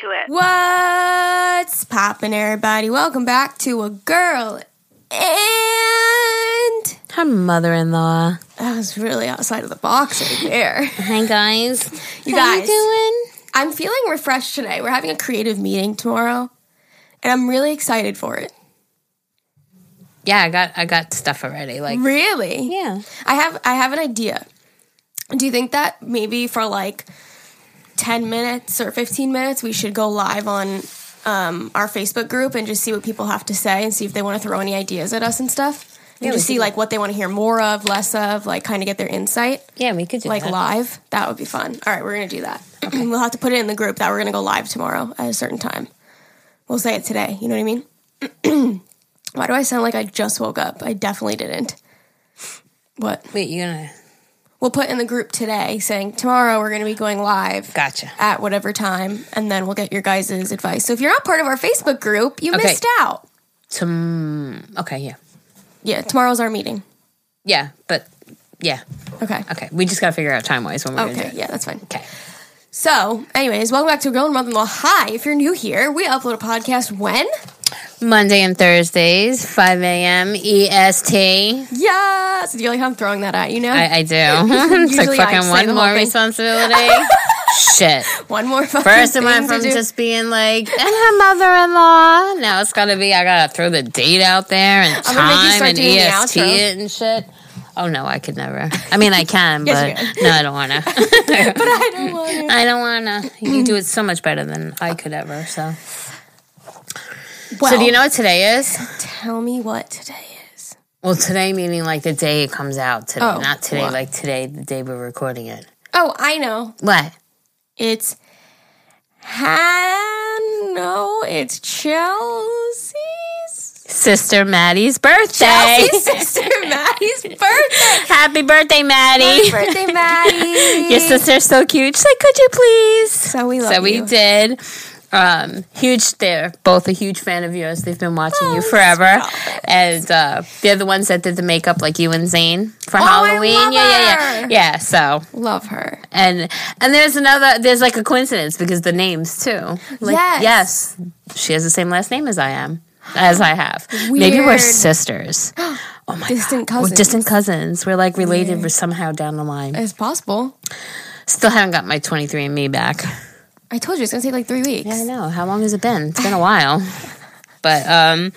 into it. What's poppin', everybody? Welcome back to a girl and Her mother in law. that was really outside of the box right there. Hi, guys. You How guys. you doing? I'm feeling refreshed today. We're having a creative meeting tomorrow, and I'm really excited for it. Yeah, I got I got stuff already. Like, Really? yeah. I have I have an idea. Do you think that maybe for like 10 minutes or 15 minutes we should go live on um, our Facebook group and just see what people have to say and see if they want to throw any ideas at us and stuff? And Yeah, just see like what they want to hear more of, less of, like kind of get their insight Yeah, we could do like that. live. That would be fun. All right, we're going to do that. we'll have to put it in the group that we're going to go live tomorrow at a certain time. We'll say it today. You know what I mean? Why do I sound like I just woke up? I definitely didn't. What? Wait, you're gonna. We'll put in the group today saying tomorrow we're going to be going live Gotcha. at whatever time and then we'll get your guys' advice so if you're not part of our facebook group you Okay. missed out Tom. Okay, yeah. yeah tomorrow's our meeting Yeah, but yeah. okay Okay, we just gotta figure out time wise when we're okay do it. yeah that's fine Okay. so anyways welcome back to a girl and mother-in-law hi if you're new here we upload a podcast when Monday and Thursdays, 5 a.m. EST. yes do you like how i'm throwing that at you now I, I do. it's like fucking one more responsibility. Shit. one more fucking First it went from just being like, and her eh, mother-in-law. Now it's gotta be, I gotta throw the date out there and I'm gonna make you time and EST it and shit. Oh no, I could never. I mean, I can, Yes, but no, I don't wanna. but i don't want to I don't wanna. You do it so much better than I could ever. So, well, so do you know what today is? tell me what today is Well, today meaning like the day it comes out today, Oh, not today what? like today, the day we're recording it. oh i know What? It's Han. No, it's Chelsea's. Sister Maddie's birthday. Chelsea's sister Maddie's birthday. Happy birthday, Maddie. Happy birthday, Maddie. Your sister's so cute. She's like, could you please? So we love so we did. Um, huge. They're both a huge fan of yours. They've been watching you Oh, forever, stop and uh, they're the ones that did the makeup, like you and Zane for Oh, Halloween. yeah, yeah, yeah, yeah. So Love her. and and there's another. There's like a coincidence because the names too. Like, Yes. Yes. She has the same last name as I am, as I have. Maybe we're sisters. Oh my Distant god. We're cousins. distant cousins. We're like related somehow down the line. It's possible. Still haven't got my 23andMe back. I told you it's gonna take like three weeks. Yeah, I know. How long has it been? It's been a while. But um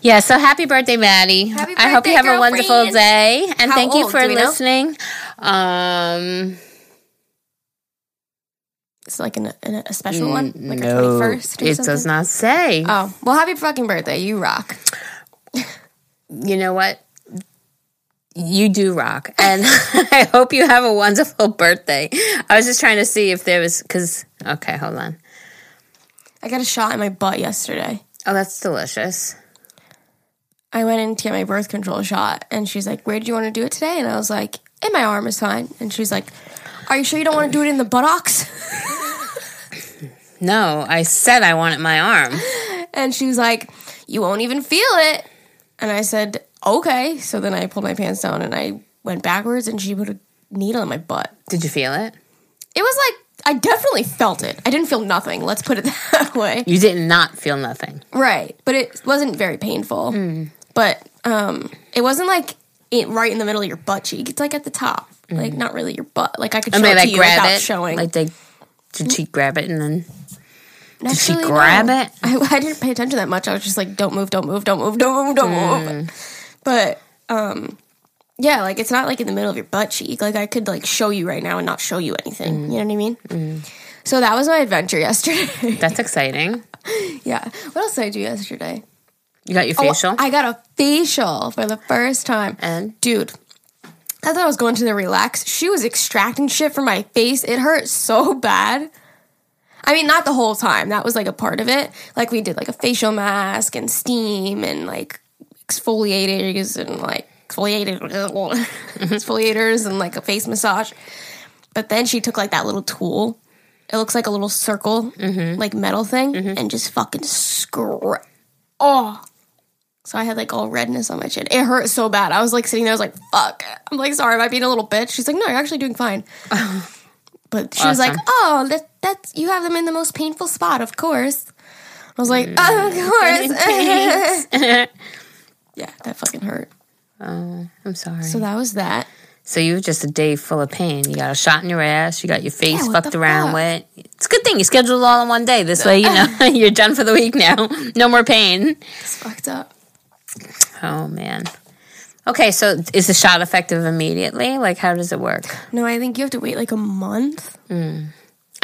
yeah, so happy birthday, Maddie. Happy birthday, I hope you have a wonderful day. And How thank you old? for we know? listening. Um It's like an, an, a special one, like a no, twenty first. it does not say. Oh well, happy fucking birthday! You rock. You know what? You do rock. And I hope you have a wonderful birthday. I was just trying to see if there was cuz okay, hold on. I got a shot in my butt yesterday. Oh, that's delicious. I went in to get my birth control shot, and she's like, "Where did you want to do it today?" And I was like, "In my arm is fine." And she's like, "Are you sure you don't want to do it in the buttocks?" No, I said I want wanted my arm. And she was like, "You won't even feel it." And I said, "Okay." So then I pulled my pants down and I went backwards, and she put a needle in my butt. Did you feel it? It was like I definitely felt it. I didn't feel nothing. Let's put it that way. You did not feel nothing. Right, but it wasn't very painful. But um, it wasn't like it right in the middle of your butt cheek. It's like at the top, like not really your butt. Like I could show And they it to like you without it, showing. like they did she grab it and then Did she grab it? I, I didn't pay attention that much. I was just like, don't move, don't move, don't move, don't move, don't Hmm. move. But um, yeah, like it's not like in the middle of your butt cheek. Like I could like show you right now and not show you anything. Hmm. You know what I mean? So that was my adventure yesterday. that's exciting. yeah. What else did I do yesterday? You got your Oh, facial I got a facial for the first time. and Dude, I thought I was going to the relax. She was extracting shit from my face. It hurt so bad. I mean, not the whole time. That was like a part of it. Like we did like a facial mask and steam and like exfoliators and like exfoliated exfoliators and like a face massage. But then she took like that little tool. It looks like a little circle, like metal thing, and just fucking scra- Oh, so I had like all redness on my chin. It hurt so bad. I was like sitting there, I was like, fuck. I'm like, sorry, am I being a little bitch? She's like, no, you're actually doing fine. But she was like, "Oh, that that's you have them in the most painful spot, of course." I was like, Mm. "Oh, of course." Yeah, that fucking hurt. oh, I'm sorry. So that was that. So you were just a day full of pain. You got a shot in your ass. You got your face Yeah, fucked around fuck? with. It's a good thing you scheduled it all in one day. This way, you know, you're done for the week now. No more pain. It's fucked up. Oh man. Okay, so is the shot effective immediately? Like, how does it work? No, I think you have to wait like a month hmm.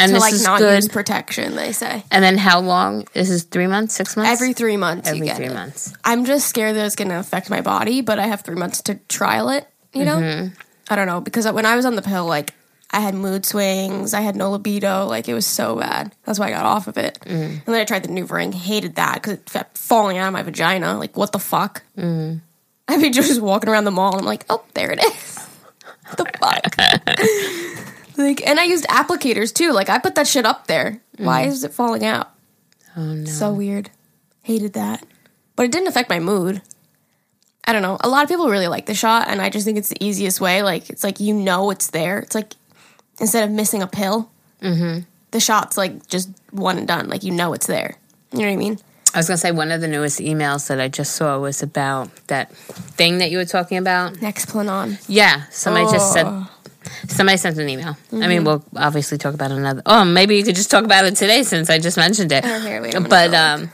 And to this like is not good. use protection. They say and then how long? This is three months, six months. every three months every three it. months. I'm just scared that it's going to affect my body, but I have three months to trial it. You know, Mm-hmm. I don't know because when I was on the pill, like I had mood swings, I had no libido, like it was so bad. That's why I got off of it. Mm. And then I tried the new ring, hated that because it kept falling out of my vagina. Like what the fuck? Mm. I'd be just walking around the mall. and I'm like, oh, there it is. the fuck? like, and I used applicators too. Like I put that shit up there. Why is it falling out? Oh no. So weird. Hated that. But it didn't affect my mood. I don't know. A lot of people really like the shot, and I just think it's the easiest way. Like, it's like you know it's there. It's like instead of missing a pill, Mm-hmm. the shot's like just one and done. Like, you know it's there. You know what I mean? I was gonna say one of the newest emails that I just saw was about that thing that you were talking about. Nexplanon. Yeah, somebody just said. Somebody sent an email. I Mm-hmm. mean, we'll obviously talk about another. Oh, maybe you could just talk about it today since I just mentioned it. Oh, here, wait, but um,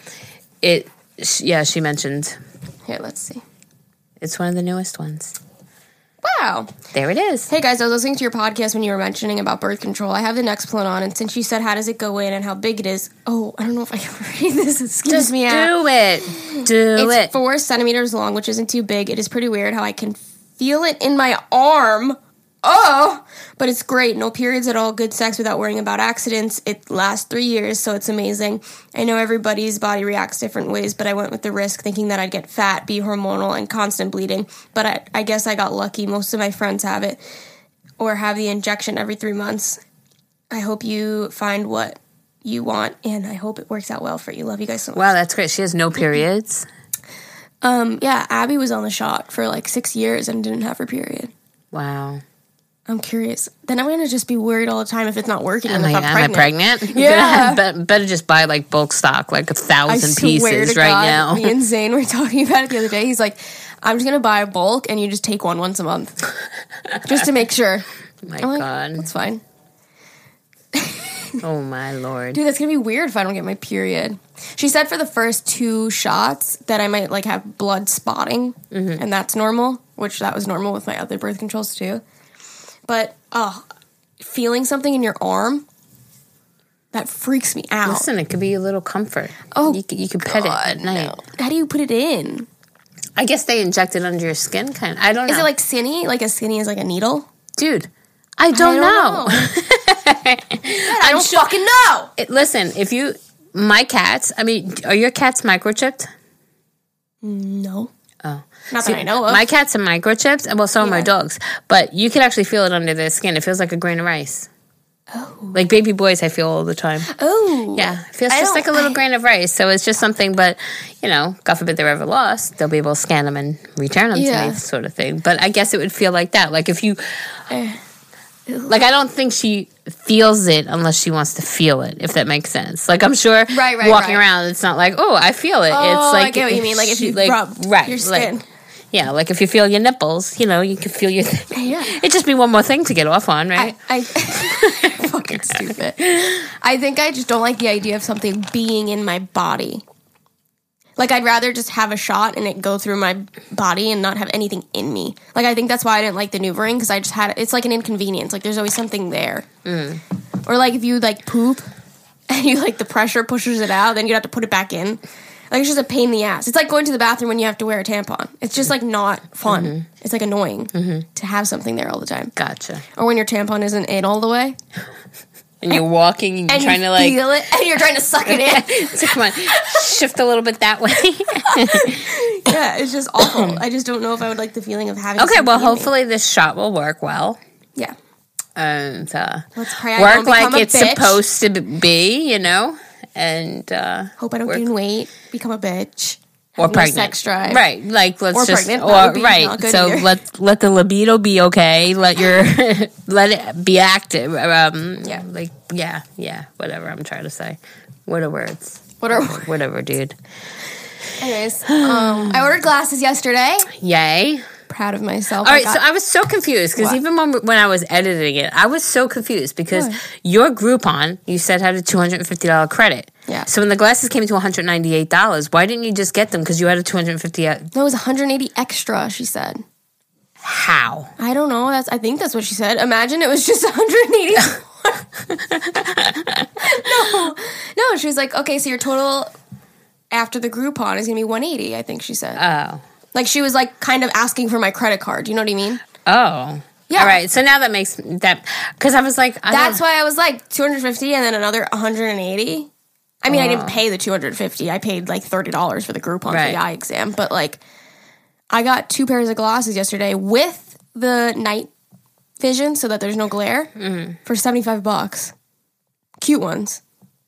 it. sh- Yeah, she mentioned Here, let's see. it's one of the newest ones. Wow. There it is. Hey guys, I was listening to your podcast when you were mentioning about birth control. I have the Nexplanon, and since you said how does it go in and how big it is, oh, I don't know if I can read this. Excuse Just me. out. do it. Do it. It's four centimeters long, which isn't too big. It is pretty weird how I can feel it in my arm. Oh, but it's great. No periods at all. Good sex without worrying about accidents. It lasts three years, so it's amazing. I know everybody's body reacts different ways, but I went with the risk thinking that I'd get fat, be hormonal, and constant bleeding. But I, I guess I got lucky. Most of my friends have it or have the injection every three months. I hope you find what you want, and I hope it works out well for you. Love you guys so much. wow, that's great. She has no periods. Um, yeah, Abby was on the shot for like six years and didn't have her period. Wow. I'm curious. Then I'm gonna just be worried all the time if it's not working Am and I, if I'm am I pregnant. pregnant? Yeah. better, better just buy like bulk stock, like a thousand pieces right God, now. me and Zane were talking about it the other day. He's like, "I'm just gonna buy a bulk and you just take one once a month, just to make sure." my I'm God. that's fine, Oh my lord. dude. That's gonna be weird if I don't get my period. She said for the first two shots that I might like have blood spotting, Mm-hmm. and that's normal, which that was normal with my other birth controls too. But oh, feeling something in your arm that freaks me out. Listen, it could be a little comfort. Oh, you could, you could pet it at night. no. How do you put it in? I guess they inject it under your skin, kind. Of. I don't know. Is it like skinny? Like as skinny as like a needle? dude? I don't, know. I don't fucking know. It- listen, if you, my cats. I mean, are your cats microchipped? No, Not that I know of. my cats are microchipped, and well, so are my dogs. But you can actually feel it under their skin. It feels like a grain of rice. oh, Like baby boys, I feel all the time. oh, Yeah, it feels I just like a little I- grain of rice. So it's just something, but you know, God forbid they're ever lost, they'll be able to scan them and return them Yeah. to me, sort of thing. But I guess it would feel like that. Like if you, Eh. like I don't think she feels it unless she wants to feel it, if that makes sense. Like I'm sure, Right, right, walking right. around, it's not like oh, I feel it. Oh, it's like I get what you mean. Like if she- you rub right, your like- skin. Yeah, like if you feel your nipples, you know, you can feel your. Yeah. It'd just be one more thing to get off on, right? I, I fucking stupid. I think I just don't like the idea of something being in my body. Like I'd rather just have a shot and it go through my body and not have anything in me. Like I think that's why I didn't like the NuvaRing because I just had it's like an inconvenience. Like there's always something there. Mm. Or like if you like poop and you like the pressure pushes it out, then you have to put it back in. Like it's just a pain in the ass. It's like going to the bathroom when you have to wear a tampon. It's just like not fun. It's like annoying to have something there all the time. gotcha. Or when your tampon isn't in all the way And you're walking, and you're and trying you to like feel it and you're trying to suck it in. so come on, shift a little bit that way. yeah, it's just awful. I just don't know if I would like the feeling of having. okay, well, hopefully this shot will work well yeah. and uh, Let's pray work like it's bitch. supposed to be. You know, and uh, Hope I don't work- gain weight, become a bitch. or no pregnant, sex drive. right? Like let's Or just pregnant, or right. So either. let let the libido be okay. Let your let it be active. Um, Yeah. like yeah, yeah. Whatever I'm trying to say. What are words? What are Whatever, dude. anyways? Um, I ordered glasses yesterday. Yay. Proud of myself. All I right, got- so I was so confused because even when, when I was editing it, I was so confused because your Groupon you said had a two hundred and fifty dollar credit. Yeah. So when the glasses came to one hundred ninety eight dollars, why didn't you just get them? Because you had a two hundred and fifty. no, it was 180 extra. She said. How? I don't know. That's I think that's what she said. Imagine it was just 180. no, no. She was like, okay, so your total after the Groupon is gonna be 180. I think she said. Oh. Like she was like kind of asking for my credit card. You know what I mean? Oh. Yeah. All right. So now that makes that because I was like, I That's why I was like 250 and then another 180. I mean, I didn't pay the 250. I paid like $30 for the Groupon for the eye exam, but like I got two pairs of glasses yesterday with the night vision so that there's no glare Mm-hmm. for 75 bucks. Cute ones.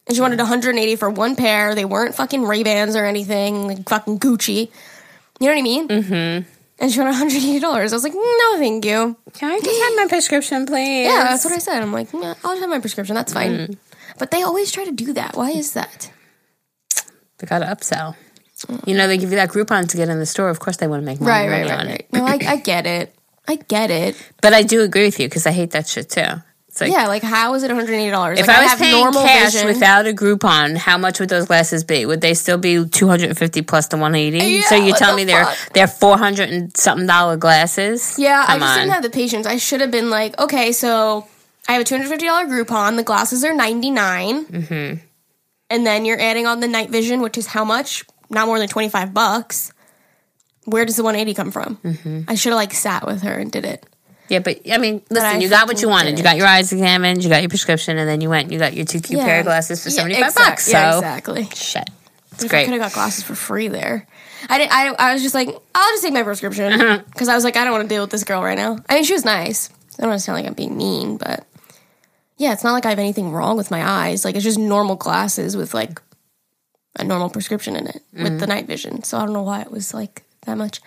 And she wanted 180 for one pair. They weren't fucking Ray-Bans or anything, like fucking Gucci. You know what I mean? Mm-hmm. And she wanted $180. I was like, no, thank you. Can I just have my prescription, please? Yeah, that's what I said. I'm like, yeah, I'll just have my prescription. That's fine. Mm. But they always try to do that. Why is that? They got to upsell. You know, they give you that Groupon to get in the store. Of course, they want to make money, money on it. No, I, I get it. I get it. But I do agree with you because I hate that shit too. Like Yeah, like how is it $180? If like, I was have paying cash without a Groupon, how much would those glasses be? Would they still be two hundred and fifty plus the one eighty? Yeah, so you tell the me they're fuck? they're four hundred and something dollar glasses? Yeah, I just on. didn't have the patience. I should have been like, okay, so I have a $250 Groupon. The glasses are 99 Mm-hmm. And then you're adding on the night vision, which is how much? Not more than 25 bucks. Where does the 180 come from? Mm-hmm. I should have like sat with her and did it. Yeah, but I mean, listen, I you got what you wanted. You didn't. got your eyes examined, you got your prescription, and then you went. and You got your two cute pair of glasses for Yeah, seventy five exact- bucks. So Yeah, exactly. shit, it's If I great. could have got glasses for free there. I did. I, I was just like, I'll just take my prescription because I was like, I don't want to deal with this girl right now. I mean, she was nice. I don't want to sound like I'm being mean, but yeah, it's not like I have anything wrong with my eyes. Like it's just normal glasses with like a normal prescription in it with the Mm. night vision. So I don't know why it was like that much.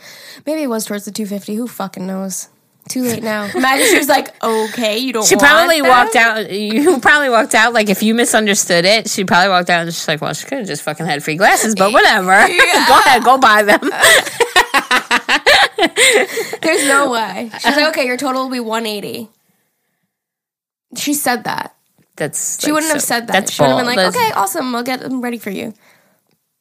Maybe it was towards the 250. Who fucking knows? Too late now. Imagine she was like, okay, you don't. She want probably them? walked out. You probably walked out. Like if you misunderstood it, she probably walked out and she's like, "Well, she could have just fucking had free glasses, but whatever. go ahead, go buy them." There's no way. She's like, okay, your total will be 180. She said that. That's She wouldn't have said that. That's she would have been like, That's- okay, awesome, I'll get them ready for you.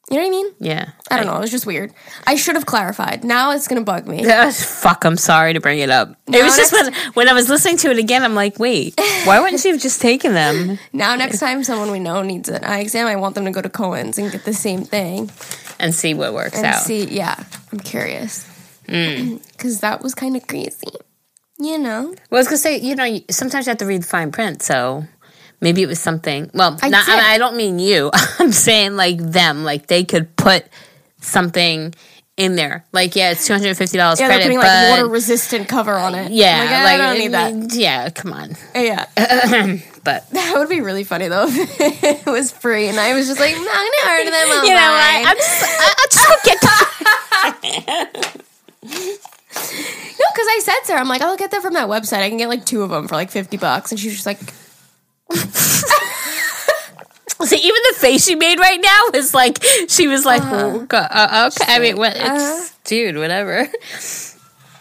You know what I mean? Yeah, I don't know. It was just weird. I should have clarified. Now it's gonna bug me. Fuck, I'm sorry to bring it up. it was just when when I was listening to it again, I'm like, wait, why wouldn't she have just taken them Now next time someone we know needs an eye exam, I want them to go to Cohen's and get the same thing and see what works and out? see. Yeah, I'm curious mm. because that was kind of crazy. You know, Well, I was gonna say, you know, you- sometimes you have to read the fine print, so maybe it was something. Well, I not. I, I don't mean you. I'm saying like them, like they could put something in there. Like, yeah, it's two hundred and fifty dollars yeah, credit, they're putting but like water resistant cover on it. yeah, like, I like don't need that. mean, Yeah, come on, Yeah, um, but that would be really funny though. if it was free, and I was just like, no, I'm gonna order them online. you know what? I'm just, I, I just don't get. No, because I said to her, I'm like, I'll get them from that website. I can get like two of them for like 50 bucks. And she was just like, See, even the face she made right now was like she was like, "Oh, go- uh, okay. I mean, what? It's, uh-huh. dude, whatever.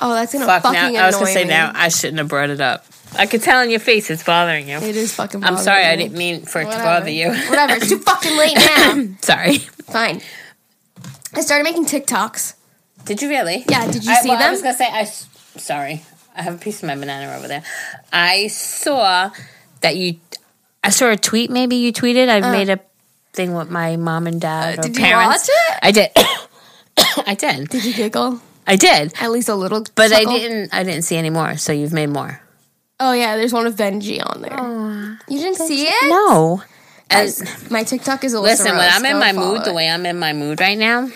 oh, that's to Fuck. fucking Now I was gonna say me. now I shouldn't have brought it up. I could tell in your face it's bothering you. It is fucking I'm sorry, I didn't mean for it Whatever. to bother you. Whatever. It's too fucking late now. sorry. Fine. I started making TikToks. Did you really? Yeah, did you I, see well, I was gonna say I. Sorry, I have a piece of my banana over there. I saw that you. I saw a tweet. Maybe you tweeted. I made a thing with my mom and dad. or Uh. did you watch it? I did. I did. Did you giggle? I did. At least a little. But I didn't. I didn't see any more. So you've made more. Oh, yeah, there's one of Benji on there. you didn't see it? No. As, my TikTok is Alyssa listen, when I'm in my mood, the way I'm in my mood right now,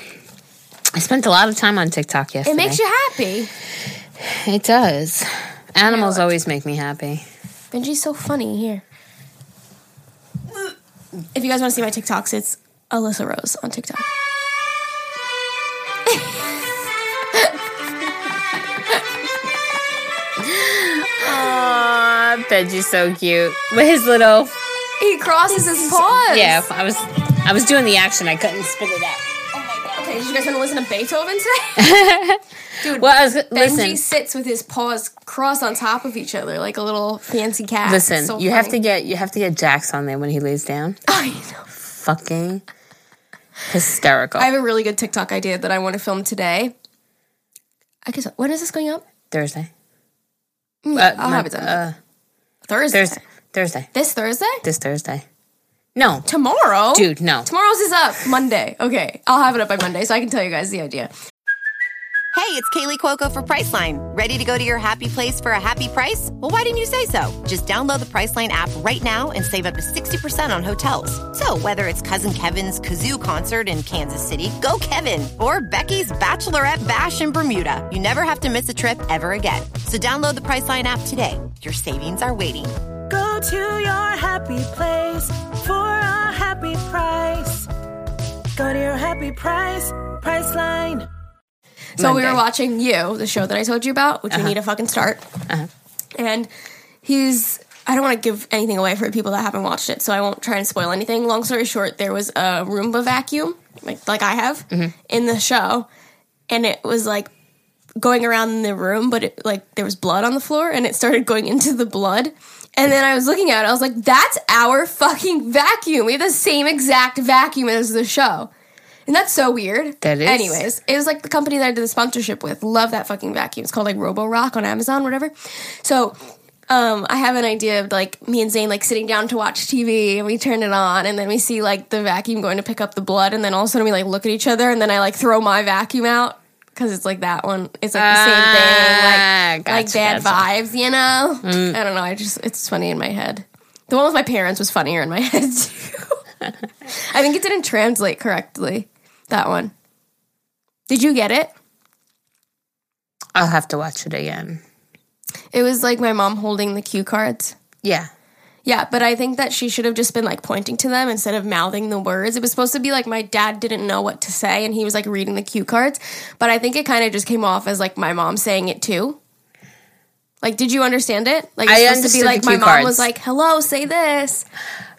I spent a lot of time on TikTok yesterday. It makes you happy. It does. Animals always make me happy. Benji's so funny. Here if you guys want to see my TikToks, it's Alyssa Rose on TikTok. Aw, Benji's so cute with his little. He crosses his paws. Yeah, I was I was doing the action. I couldn't spit it out. Did you guys want to listen to Beethoven today? Dude, Well, was Benji listen. sits with his paws crossed on top of each other like a little fancy cat. Listen, so you have to get you have to get Jax on there when he lays down. I know. Fucking hysterical. I have a really good TikTok idea that I want to film today. I guess when is this going up? Thursday. Yeah, Uh, I'll no, have it done. uh, Thursday. Thursday. Thursday. This Thursday? This Thursday. No, Tomorrow? dude, no. Tomorrow's is up. Monday. Okay. I'll have it up by Monday so I can tell you guys the idea. Hey, it's Kaley Cuoco for Priceline. Ready to go to your happy place for a happy price? Well, why didn't you say so? Just download the Priceline app right now and save up to 60% on hotels. So, whether it's Cousin Kevin's Kazoo concert in Kansas City, go Kevin, or Becky's Bachelorette Bash in Bermuda, you never have to miss a trip ever again. So, download the Priceline app today. Your savings are waiting. Go to your happy place for a happy price. Go to your happy price, Priceline. So we were watching You, the show that I told you about, which Uh-huh. we need to fucking start. And he's I don't want to give anything away for people that haven't watched it, so I won't try and spoil anything. Long story short, there was a Roomba vacuum, like like I have, Mm-hmm. in the show, and it was like going around in the room, but it like there was blood on the floor, and it started going into the blood. And then I was looking at it, I was like, "That's our fucking vacuum. We have the same exact vacuum as the show." And that's so weird. That is. Anyways, it was like the company that I did the sponsorship with. Love that fucking vacuum. It's called like Roborock on Amazon, whatever. So um, I have an idea of like me and Zane like sitting down to watch TV and we turn it on and then we see like the vacuum going to pick up the blood and then all of a sudden we like look at each other and then I like throw my vacuum out because it's like that one. It's like the same Ah, thing, like like bad gotcha. vibes, you know. I don't know. I just it's funny in my head. The one with my parents was funnier in my head too. I think it didn't translate correctly. That one. Did you get it? I'll have to watch it again. It was like my mom holding the cue cards. Yeah. Yeah, but I think that she should have just been like pointing to them instead of mouthing the words. It was supposed to be like my dad didn't know what to say and he was like reading the cue cards, but I think it kind of just came off as like my mom saying it too. Like, did you understand it? Like, I it's supposed to be like my mom cards. was like, "Hello, say this."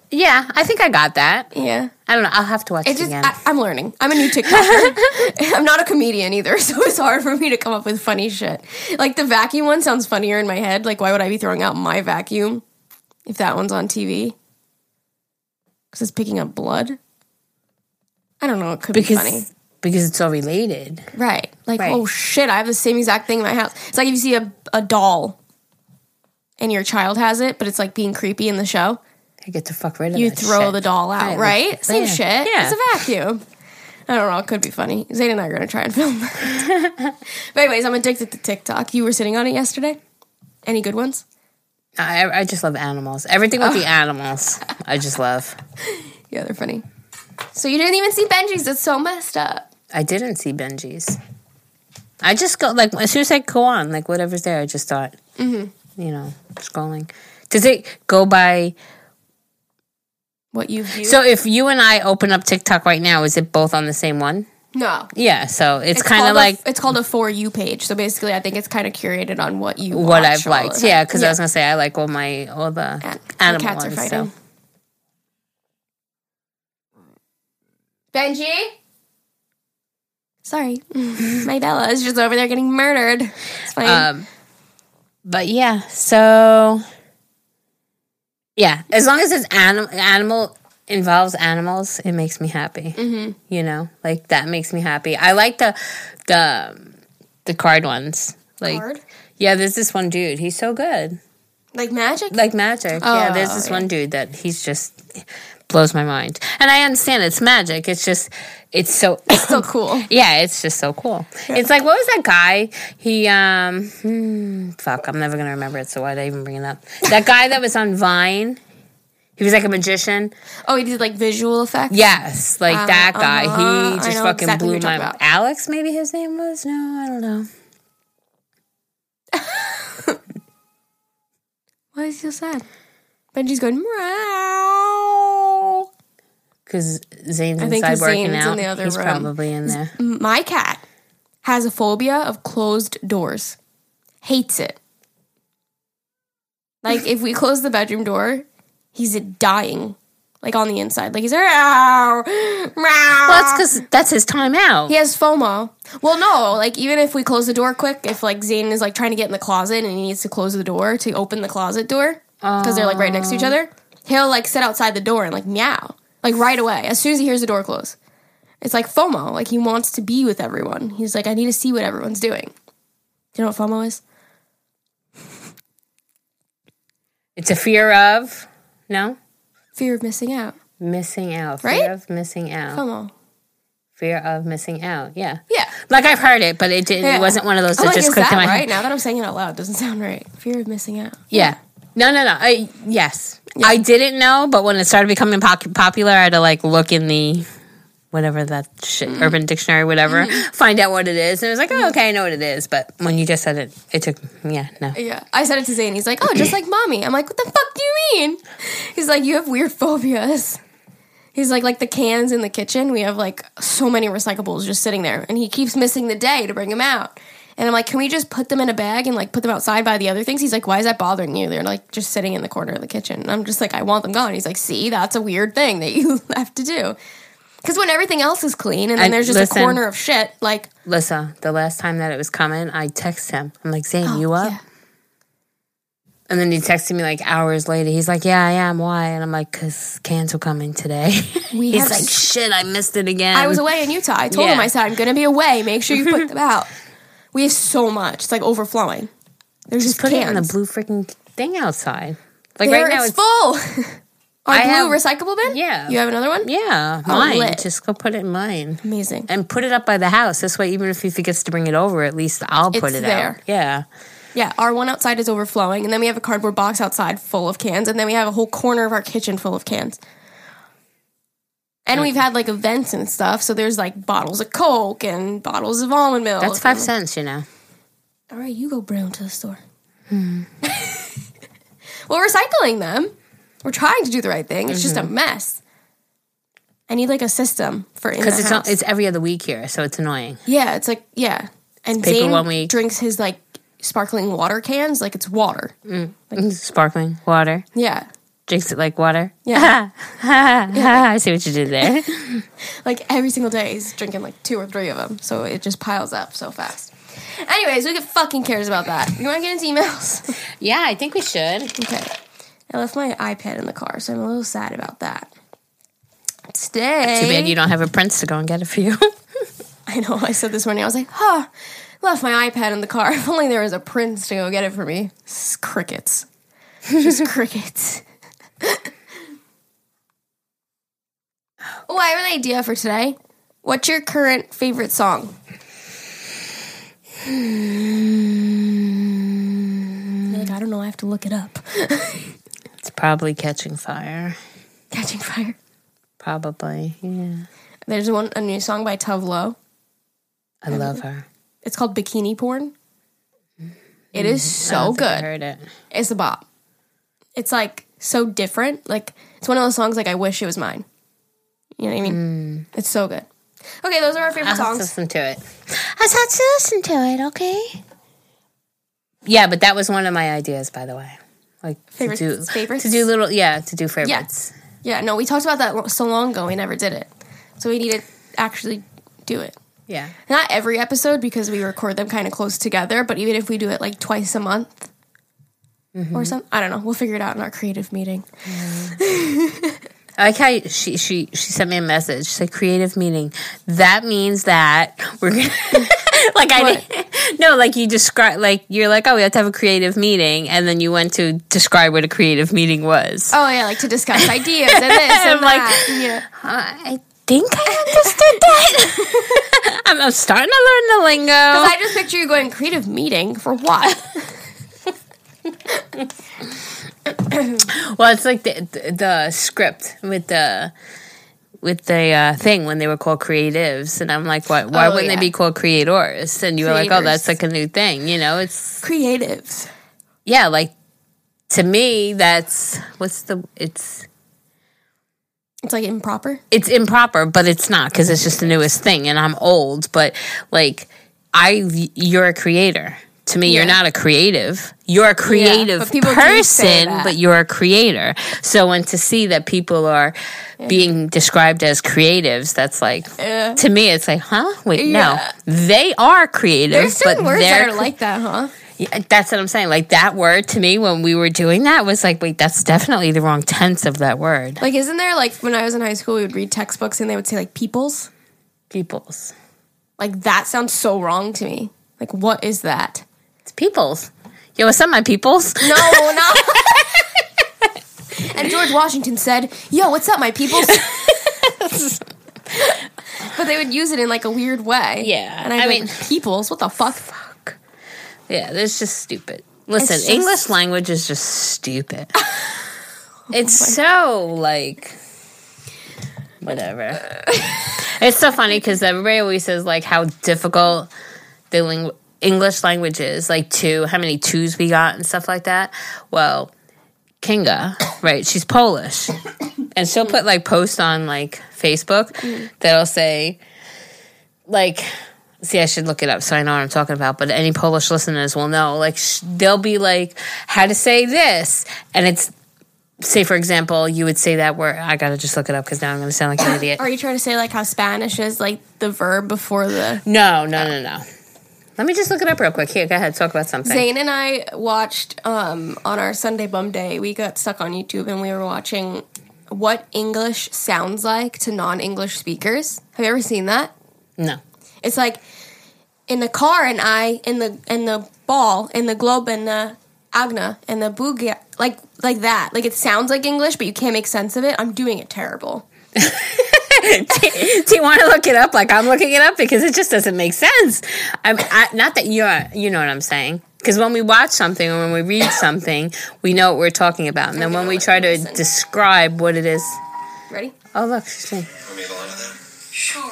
Yeah, I think I got that. Yeah, I don't know. I'll have to watch it it, just again. I, I'm learning. I'm a new TikToker. I'm not a comedian either, so it's hard for me to come up with funny shit. Like the vacuum one sounds funnier in my head. Like, why would I be throwing out my vacuum if that one's on TV? Because it's picking up blood. I don't know. It could be funny. because because it's all related. Right. Like, Right. oh shit, I have the same exact thing in my house. It's like if you see a, a doll and your child has it, but it's like being creepy in the show, I get to fuck of you throw shit. the doll out, Right, right? like- Same yeah. shit. Yeah. It's a vacuum. I don't know. It could be funny. Zane and I are going to try and film that. but anyways, I'm addicted to TikTok. You were sitting on it yesterday? Any good ones? I, I just love animals. Everything with Oh. the animals, I just love. Yeah, they're funny. So you didn't even see Benji's. It's so messed up. I didn't see Benji's. I just go like as soon as I go on, like whatever's there, I just start, Mm-hmm. you know, scrolling. Does it go by? What you viewed? So if you and I open up TikTok right now, is it both on the same one? No. Yeah. So it's, It's kind of a- like it's called a for you page. So basically, I think it's kind of curated on what you what I've liked. Yeah, because I was gonna say I like all my all the the animal cats are ones. fighting. So. Benji? Sorry. My Bella is just over there getting murdered. It's fine. Um, but yeah, so yeah, as long as it's animal animal involves animals, it makes me happy. Mm-hmm. You know, like that makes me happy. I like the the the card ones. Like Card? yeah, there's this one dude. He's so good. like magic? Like magic. yeah, there's Oh, this yeah. one dude that he's just blows my mind. And I understand it's magic. It's just it's so so cool. yeah, it's just so cool. It's like what was that guy? He um hmm, fuck, I'm never gonna remember it, so why'd I even bring it up? That guy that was on Vine. He was like a magician. Oh, he did like visual effects? Yes, like Uh, that guy. uh-huh. He just fucking exactly blew my about. Alex, maybe his name was? No, I don't know. Why is he so sad? Benji's going meow. Because Zane's I think inside working Zane's in out. the other He's room. probably in there. My cat has a phobia of closed doors. Hates it. Like if we close the bedroom door, he's dying, like on the inside. Like he's meow, meow. Well, that's because that's his time out. He has FOMO. Well, no, like even if we close the door quick, if like Zane is like trying to get in the closet and he needs to close the door to open the closet door because they're like right next to each oh. other, he'll like sit outside the door and like meow, like right away as soon as he hears the door close. It's like FOMO, like he wants to be with everyone. He's like, I need to see what everyone's doing. Do you know what FOMO is? It's a fear of no Fear of missing out. missing out. Fear Right? of missing out. FOMO. Fear of missing out. Yeah. Yeah. Like I've heard it, but it didn't. Yeah. It wasn't one of those that like, just clicked that in my right? head. Now that I'm saying it out loud, it doesn't sound right. Fear of missing out. Yeah. No, no, no. I, yes, I didn't know, but when it started becoming popular, I had to like look in the whatever that shit, Mm-hmm. Urban Dictionary, whatever, find out what it is, and it was like, oh, okay, I know what it is. But when you just said it, it took, yeah, no. Yeah, I said it to Zane. He's like, "Oh, just like mommy." I'm like, "What the fuck do you mean?" He's like, "You have weird phobias." He's like, like the cans in the kitchen. We have like so many recyclables just sitting there, and he keeps missing the day to bring them out. And I'm like, "Can we just put them in a bag and like put them outside by the other things?" He's like, "Why is that bothering you?" They're like just sitting in the corner of the kitchen. And I'm just like, "I want them gone." He's like, "See, that's a weird thing that you have to do." Because when everything else is clean and then I- there's just listen. a corner of shit, like Lissa, the last time that it was coming, I text him. I'm like, Zane, oh, you up? Oh, yeah. And then he texted me like hours later. He's like, Yeah, I am. Why? And I'm like, Because cans are coming today. We He's like, Shit, I missed it again. I was away in Utah. I told him, I said, I'm going to be away. Make sure you put them out. We have so much. It's like overflowing. There's just, Just put it in the blue freaking thing outside. Like There, right now, it's, it's full. Our I blue have- recyclable bin? Yeah. You have another one? Yeah, Oh, mine. lit. Just go put it in mine. Amazing. And put it up by the house. This way, even if he forgets to bring it over, at least I'll put It's it there. out. Yeah. Yeah, our one outside is overflowing. And then we have a cardboard box outside full of cans. And then we have a whole corner of our kitchen full of cans. And we've had like events and stuff. So there's like bottles of Coke and bottles of almond milk. That's five and- cents, you know. All right, you go brown to the store. Hmm. well, recycling them. We're trying to do the right thing. It's just a mm-hmm. mess. I need like a system for Because it's not, it's every other week here, so it's annoying. yeah, it's like yeah. And paper Zane one week. drinks his like sparkling water cans like it's water. Mm. Like Sparkling water. Yeah, Drinks it like water. Yeah. I see what you did there. like every single day he's drinking like two or three of them, so it just piles up so fast. Anyways, who get fucking cares about that? You want to get into emails? yeah, I think we should. Okay. I left my iPad in the car, so I'm a little sad about that. Today. Too bad you don't have a prince to go and get it for you. I know, I said this morning, I was like, huh, left my iPad in the car. If only there was a prince to go get it for me. It's crickets. Just crickets. oh, I have an idea for today. What's your current favorite song? Like, I don't know, I have to look it up. It's probably catching fire. Catching Fire. Probably. Yeah. There's one a new song by Tove Lo. I love her. It's called Bikini Porn. It is Mm, I don't so think I good. heard it. It's a bop. It's like so different. Like it's one of those songs like I wish it was mine. You know what I mean? It's so good. Okay, those are our favorite Mm. I'll to songs. listen to it. I'll have to listen to it, okay? Yeah, but that was one of my ideas, by the way. Like Favorites- to do, favorites? to do little, yeah, to do favorites. Yeah, yeah, no, we talked about that so long ago. We never did it, so we need to actually do it. Yeah. Not every episode because we record them kind of close together, but even if we do it like twice a month Mm-hmm. or something, I don't know. We'll figure it out in our creative meeting. I like how she she she sent me a message. She said creative meeting. That means that we're gonna like I didn't no like you describe like you're like oh we have to have a creative meeting and then you went to describe what a creative meeting was. Oh yeah, like to discuss ideas and this and I'm like- that. Yeah. I think I understood that. I'm, I'm starting to learn the lingo. Because I just picture you going creative meeting for what? Well, it's like the the, the script with the with the uh, thing when they were called creatives, and I'm like, why? Why Oh, wouldn't yeah. they be called creators? And you were like, oh, that's like a new thing. You know, it's Creatives. yeah, like to me, that's what's the it's It's like improper. it's improper, but it's not because it's just the newest thing, and I'm old, but like I, you're a creator. To me, you're not a creative. You're a creative but do say person, but you're a creator. So when to see that people are being described as creatives, that's like Yeah. to me, it's like, huh? Wait, Yeah. no, they are creative. There's certain but words that are like that, huh? Yeah, that's what I'm saying. Like that word to me when we were doing that was like, wait, that's definitely the wrong tense of that word. Like, isn't there like when I was in high school, we would read textbooks and they would say like peoples? Peoples. Like that sounds so wrong to me. Like, what is that? Peoples. Yo, what's up, my peoples? No, no. and George Washington said, "Yo, what's up, my peoples?" but they would use it in like a weird way. Yeah, and I be mean- "Peoples, what the fuck?" Fuck. Yeah, that's just stupid. Listen, just- English language is just stupid. Oh it's so like whatever. it's so funny because everybody always says like how difficult the ling- English languages, like two, how many twos we got and stuff like that. Well, Kinga, right? She's Polish, and she'll put like posts on like Facebook that'll say like see i should look it up so i know what i'm talking about but any polish listeners will know like sh- they'll be like how to say this and it's say for example you would say that word i gotta just look it up because now i'm gonna sound like an idiot Are you trying to say like how Spanish is like the verb before the? no no no no let me just look it up real quick here go ahead talk about something Zane and I watched um, on our Sunday bum day. We got stuck on YouTube and we were watching what English sounds like to non-English speakers. Have you ever seen that? no It's like in the car and I in the in the ball in the globe and the agna and the boogie like like that. Like it sounds like English, but you can't make sense of it. I'm doing it terrible. do you want to look it up like i'm looking it up because it just doesn't make sense I'm, I, not that you're you know what i'm saying because when we watch something or when we read something we know what we're talking about and then when we try to Listen. describe what it is Ready? oh look she's saying Want me to go into that? Sure.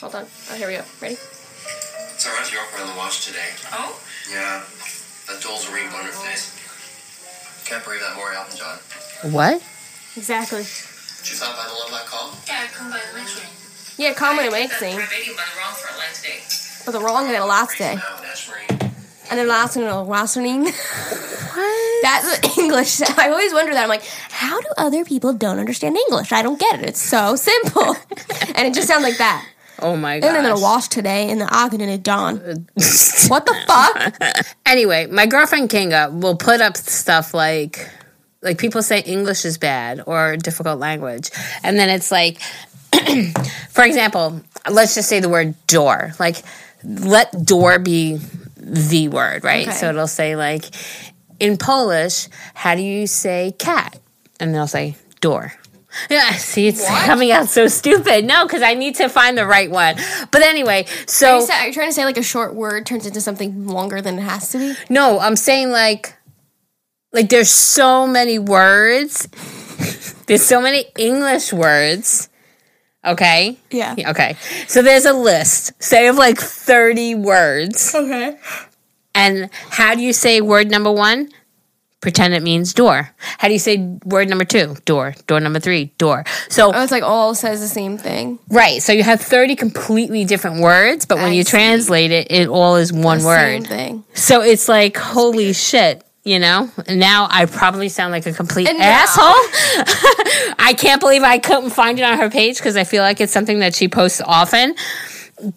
Hold on. Oh, here we go. Ready? It's alright, you're up on the watch today. Oh? Yeah. That doll's a ring on her face. Can't believe that more Elton John. what Exactly. Did you stop by the Love Light call? Yeah, I come by the next ring. Yeah, comment makes thing, Radio by the wrong for a line today. but the wrong and the last day, Now, Nash Marine. and then last and the last one. What? That's English. I always wonder that. I'm like, how do other people don't understand English? I don't get it. It's so simple, and it just sounds like that. Oh my god And then a wash today in the Ogden and a dawn. what the fuck? anyway my girlfriend kinga will put up stuff like like people say english is bad or difficult language and then it's like for example let's just say the word door like let door be the word right Okay. so it'll say like in polish how do you say cat and they'll say door yeah, see, it's coming out so stupid. No, because I need to find the right one. But anyway, so Are you, are you trying to say like a short word turns into something longer than it has to be? No, I'm saying like like there's so many words. there's so many English words. Okay? Yeah. Okay. So there's a list, say of like 30 words. Okay. And how do you say word number 1? Pretend it means door. How do you say word number 2? Door. Door number 3, door. So Oh, it's like all says the same thing. right, so you have 30 completely different words, but when I you see. translate it, it all is one The word. Same thing. So it's like, holy shit, you know? And now I probably sound like a complete And asshole. I can't believe I couldn't find it on her page because I feel like it's something that she posts often.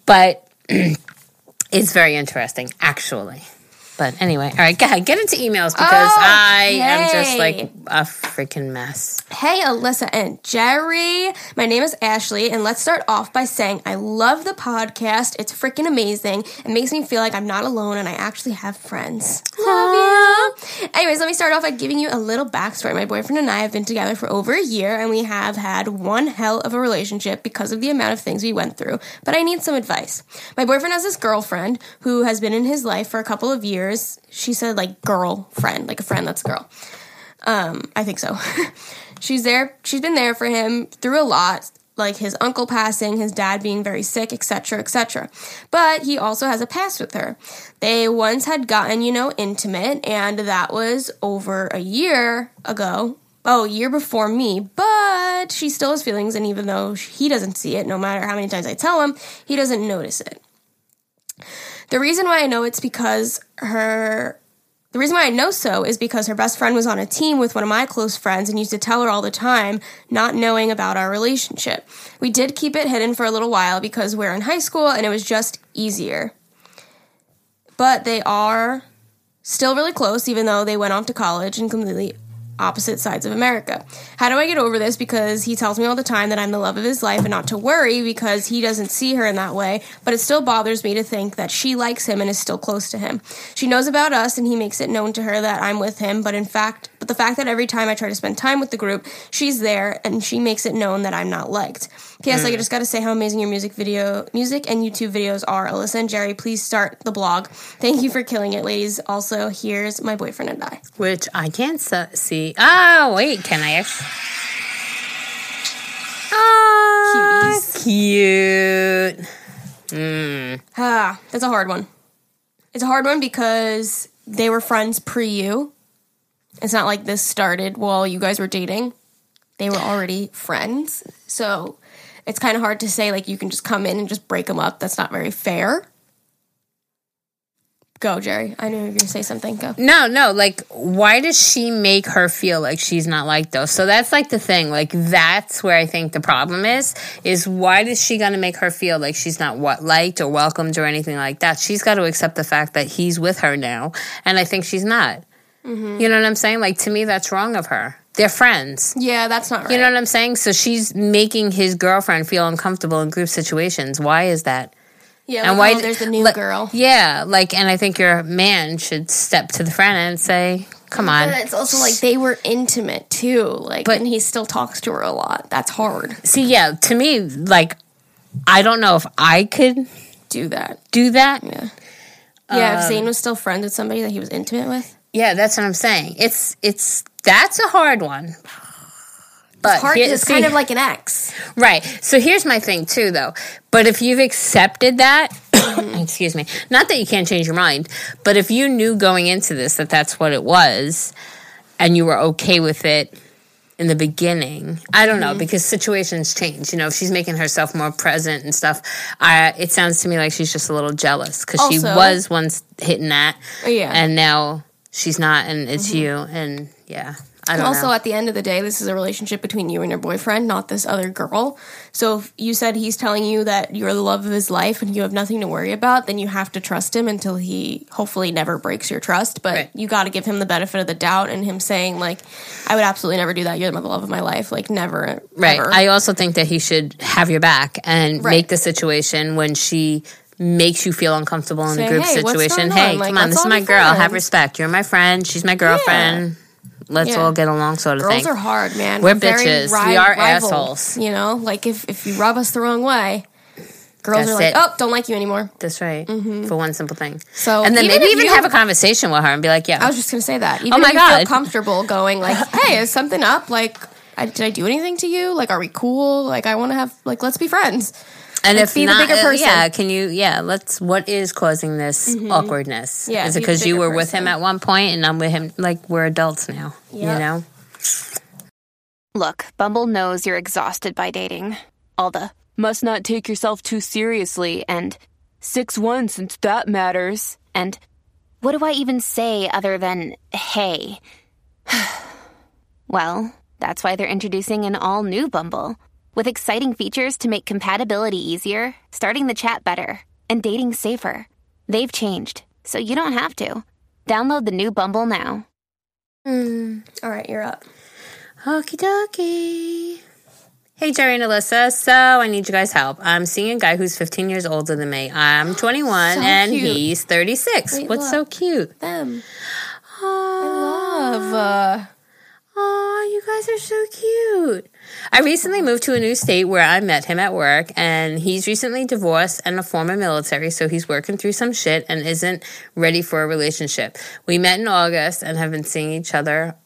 But it's very interesting, actually. But anyway, all right, go ahead, get into emails because oh, I am just like a freaking mess. Hey, Alyssa and Geri. My name is Ashley, and let's start off by saying I love the podcast. It's freaking amazing. It makes me feel like I'm not alone and I actually have friends. Love you. Anyways, let me start off by giving you a little backstory. My boyfriend and I have been together for over a year, and we have had one hell of a relationship because of the amount of things we went through. But I need some advice. My boyfriend has this girlfriend who has been in his life for a couple of years. She said, like, girlfriend, like a friend that's a girl. Um, I think so. she's there. She's been there for him through a lot, like his uncle passing, his dad being very sick, etc., etc. But he also has a past with her. They once had gotten, you know, intimate, and that was over a year ago. Oh, a year before me, but she still has feelings, and even though he doesn't see it, no matter how many times I tell him, he doesn't notice it. The reason why I know it's because her. The reason why I know so is because her best friend was on a team with one of my close friends and used to tell her all the time, not knowing about our relationship. We did keep it hidden for a little while because we're in high school and it was just easier. But they are still really close, even though they went off to college and completely opposite sides of America. How do I get over this? Because he tells me all the time that I'm the love of his life and not to worry because he doesn't see her in that way, but it still bothers me to think that she likes him and is still close to him. She knows about us and he makes it known to her that I'm with him, but in fact, but the fact that every time I try to spend time with the group, she's there and she makes it known that I'm not liked. P.S. I mm. just got to say how amazing your music video, music and YouTube videos are. Alyssa and Geri, please start the blog. Thank you for killing it, ladies. Also, here's my boyfriend and I. Which I can't see. Oh, wait, can I actually? Oh, cute. Hmm. Ah, that's a hard one. It's a hard one because they were friends pre you. It's not like this started while you guys were dating. They were already friends. So it's kind of hard to say, like, you can just come in and just break them up. That's not very fair. Go, Geri. I knew you were going to say something. Go. No, no, like, why does she make her feel like she's not liked though? So that's like the thing. Like, that's where I think the problem is, is why is she gonna make her feel like she's not what liked or welcomed or anything like that? She's got to accept the fact that he's with her now, and I think she's not. Mm-hmm. You know what I'm saying? Like, to me, that's wrong of her. They're friends. Yeah, that's not right. You know what I'm saying? So she's making his girlfriend feel uncomfortable in group situations. Why is that? yeah, and like, why oh, there's a new like- girl. Yeah, like, and I think your man should step to the front and say, "Come on." But it's also like they were intimate too. Like, But- and he still talks to her a lot. That's hard. See, yeah, to me, like, I don't know if I could Do that. do that. Yeah. Yeah, Um, if Zane was still friends with somebody that he was intimate with. Yeah, that's what I'm saying. It's it's that's a hard one. But Hard here- it's see- kind of like an ex. right. So here's my thing too, though. But if you've accepted that, excuse me, not that you can't change your mind, but if you knew going into this that that's what it was, and you were okay with it in the beginning, I don't Mm-hmm. know because situations change. You know, if she's making herself more present and stuff, I it sounds to me like she's just a little jealous because she was once hitting that, Yeah. Mm-hmm. and now she's not, and it's mm-hmm. you, and yeah, I don't Also, know. at the end of the day, this is a relationship between you and your boyfriend, not this other girl. So if you said he's telling you that you're the love of his life and you have nothing to worry about, then you have to trust him until he hopefully never breaks your trust. But Right. you got to give him the benefit of the doubt and him saying, like, I would absolutely never do that. You're the love of my life. Like, never. Right. ever. I also think that he should have your back and Right. make the situation when she makes you feel uncomfortable in Say, a group "Hey, situation. Hey. Like, come on, this is my girl. Have respect. You're my friend. She's my girlfriend. Let's Yeah. all get along, sort of Girls thing. are hard, man. We're very bitches. ri- We are rival, assholes. You know, like if, if you rub us the wrong way, girls That's are like, it. oh, don't like you anymore. That's right. Mm-hmm. For one simple thing. So and then even maybe even you have a conversation with her and be like, yeah. I was just gonna say that. Oh even Oh my God. feel comfortable going like, "Hey, is something up? Like, I, did I do anything to you? Like, are we cool? Like, I want to have like, let's be friends." And like, if be the not, bigger uh, person. yeah, can you? Yeah, let's. What is causing this awkwardness? Yeah, is it because you bigger were with him at one point and I'm with him? Like we're adults now. You know. Look, Bumble knows you're exhausted by dating. All the must not take yourself too seriously and 6 1 since that matters. And what do I even say other than hey? well, that's why they're introducing an all new Bumble with exciting features to make compatibility easier, starting the chat better, and dating safer. They've changed, so you don't have to. Download the new Bumble now. All right, you're up. Okie dokie. Hey, Geri and Alyssa. So I need you guys' help. I'm seeing a guy who's 15 years older than me. I'm 21 So and cute. he's 36. Wait, What's so cute? Them. I Love. Uh, oh, you guys are so cute. I recently moved to a new state where I met him at work, and he's recently divorced and a former military, so he's working through some shit and isn't ready for a relationship. We met in August and have been seeing each other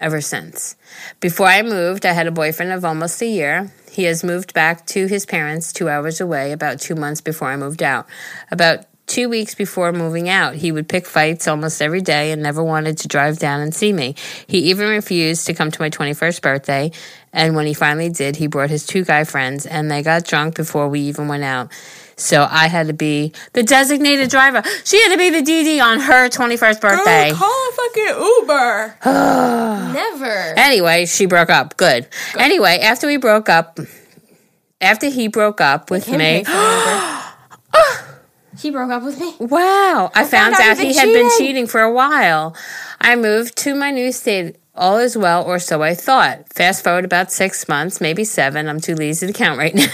ever since. Before I moved, I had a boyfriend of almost a year. He has moved back to his parents two hours away about two months before I moved out. About two weeks before moving out. He would pick fights almost every day and never wanted to drive down and see me. He even refused to come to my 21st birthday. And when he finally did, he brought his two guy friends and they got drunk before we even went out. So I had to be the designated driver. She had to be the DD on her 21st birthday. Girl, call a fucking Uber. Never. Anyway, she broke up. Good. Anyway, after we broke up, after he broke up with me, pay for an Uber. He broke up with me. wow, I found out out he been had been cheating. cheating for a while. I moved to my new state. All is well, or so I thought. Fast forward about six months, maybe seven. I'm too lazy to count right now.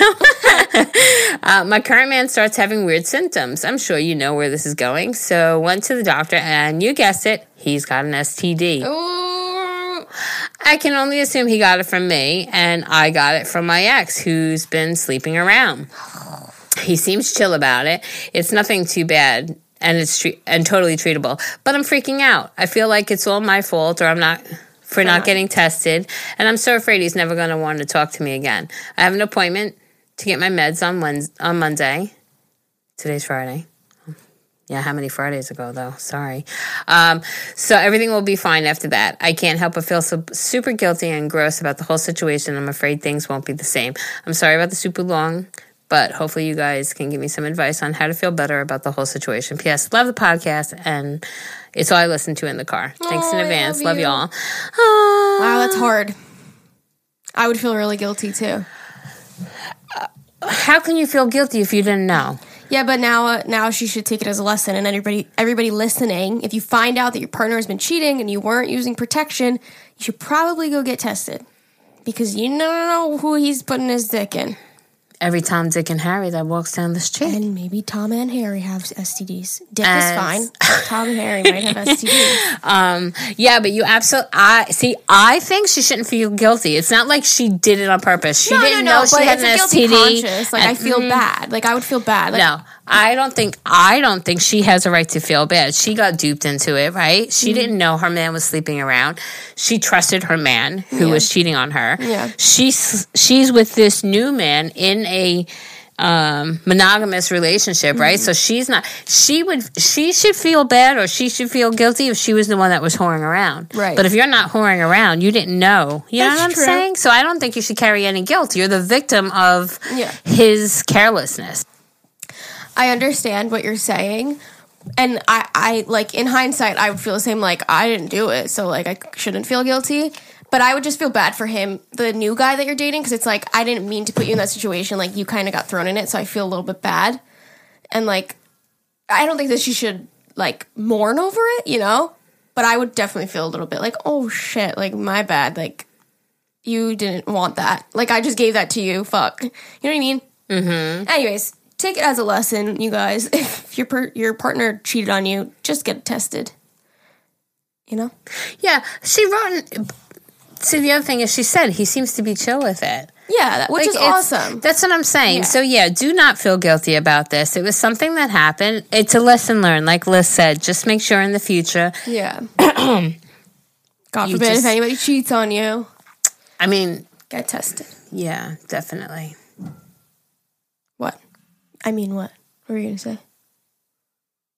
uh, my current man starts having weird symptoms. I'm sure you know where this is going. So went to the doctor, and you guessed it, he's got an STD. Ooh. I can only assume he got it from me, and I got it from my ex, who's been sleeping around. He seems chill about it. It's nothing too bad, and it's tre- and totally treatable. But I'm freaking out. I feel like it's all my fault, or I'm not for not getting tested, and I'm so afraid he's never going to want to talk to me again. I have an appointment to get my meds on Wednesday, on Monday. Today's Friday. Yeah, how many Fridays ago though? Sorry. Um, so everything will be fine after that. I can't help but feel so, super guilty and gross about the whole situation. I'm afraid things won't be the same. I'm sorry about the super long, but hopefully you guys can give me some advice on how to feel better about the whole situation. P.S. Love the podcast and it's all I listen to in the car. Thanks in advance. love you. y'all. Aw. Wow, that's hard. I would feel really guilty too. How can you feel guilty if you didn't know? Yeah, but now uh, now she should take it as a lesson, and everybody everybody listening, if you find out that your partner has been cheating and you weren't using protection, you should probably go get tested because you don't know who he's putting his dick in. Every Tom, Dick, and Harry that walks down the street. And maybe Tom and Harry have STDs. Dick As- is fine. Tom and Harry might have STDs. Um, yeah, but you absolutely. I see. I think she shouldn't feel guilty. It's not like she did it on purpose. She no, didn't no, no. know she had an guilty STD. conscience. Like I feel mm, bad. Like I would feel bad. Like, No, I don't think. I don't think she has a right to feel bad. She got duped into it, right? She Mm-hmm. didn't know her man was sleeping around. She trusted her man who was cheating on her. Yeah. She's she's with this new man in a um monogamous relationship right Mm-hmm. so she's not she would she should feel bad or she should feel guilty if she was the one that was whoring around Right. but if you're not whoring around you didn't know you know what i'm true. saying so i don't think you should carry any guilt you're the victim of Yeah. his carelessness I understand what you're saying. And I, I like in hindsight, I would feel the same. Like I didn't do it, so like I shouldn't feel guilty. But I would just feel bad for him, the new guy that you're dating, because it's like I didn't mean to put you in that situation. Like you kind of got thrown in it, so I feel a little bit bad. And like, I don't think that she should like mourn over it, you know. But I would definitely feel a little bit like, oh shit, like my bad, like you didn't want that. Like I just gave that to you. Fuck, you know what I mean? Mm-hmm. Anyways, take it as a lesson, you guys. If your per- your partner cheated on you, just get tested. You know? Yeah, she wrote. See, the other thing is, she said he seems to be chill with it, Yeah, that, which Like, is awesome. That's what I'm saying. Yeah. So yeah, do not feel guilty about this. It was something that happened. It's a lesson learned, like Liz said. Just make sure in the future. yeah. God forbid just- if anybody cheats on you, I mean, get tested. yeah, definitely. I mean, what? What were you gonna say?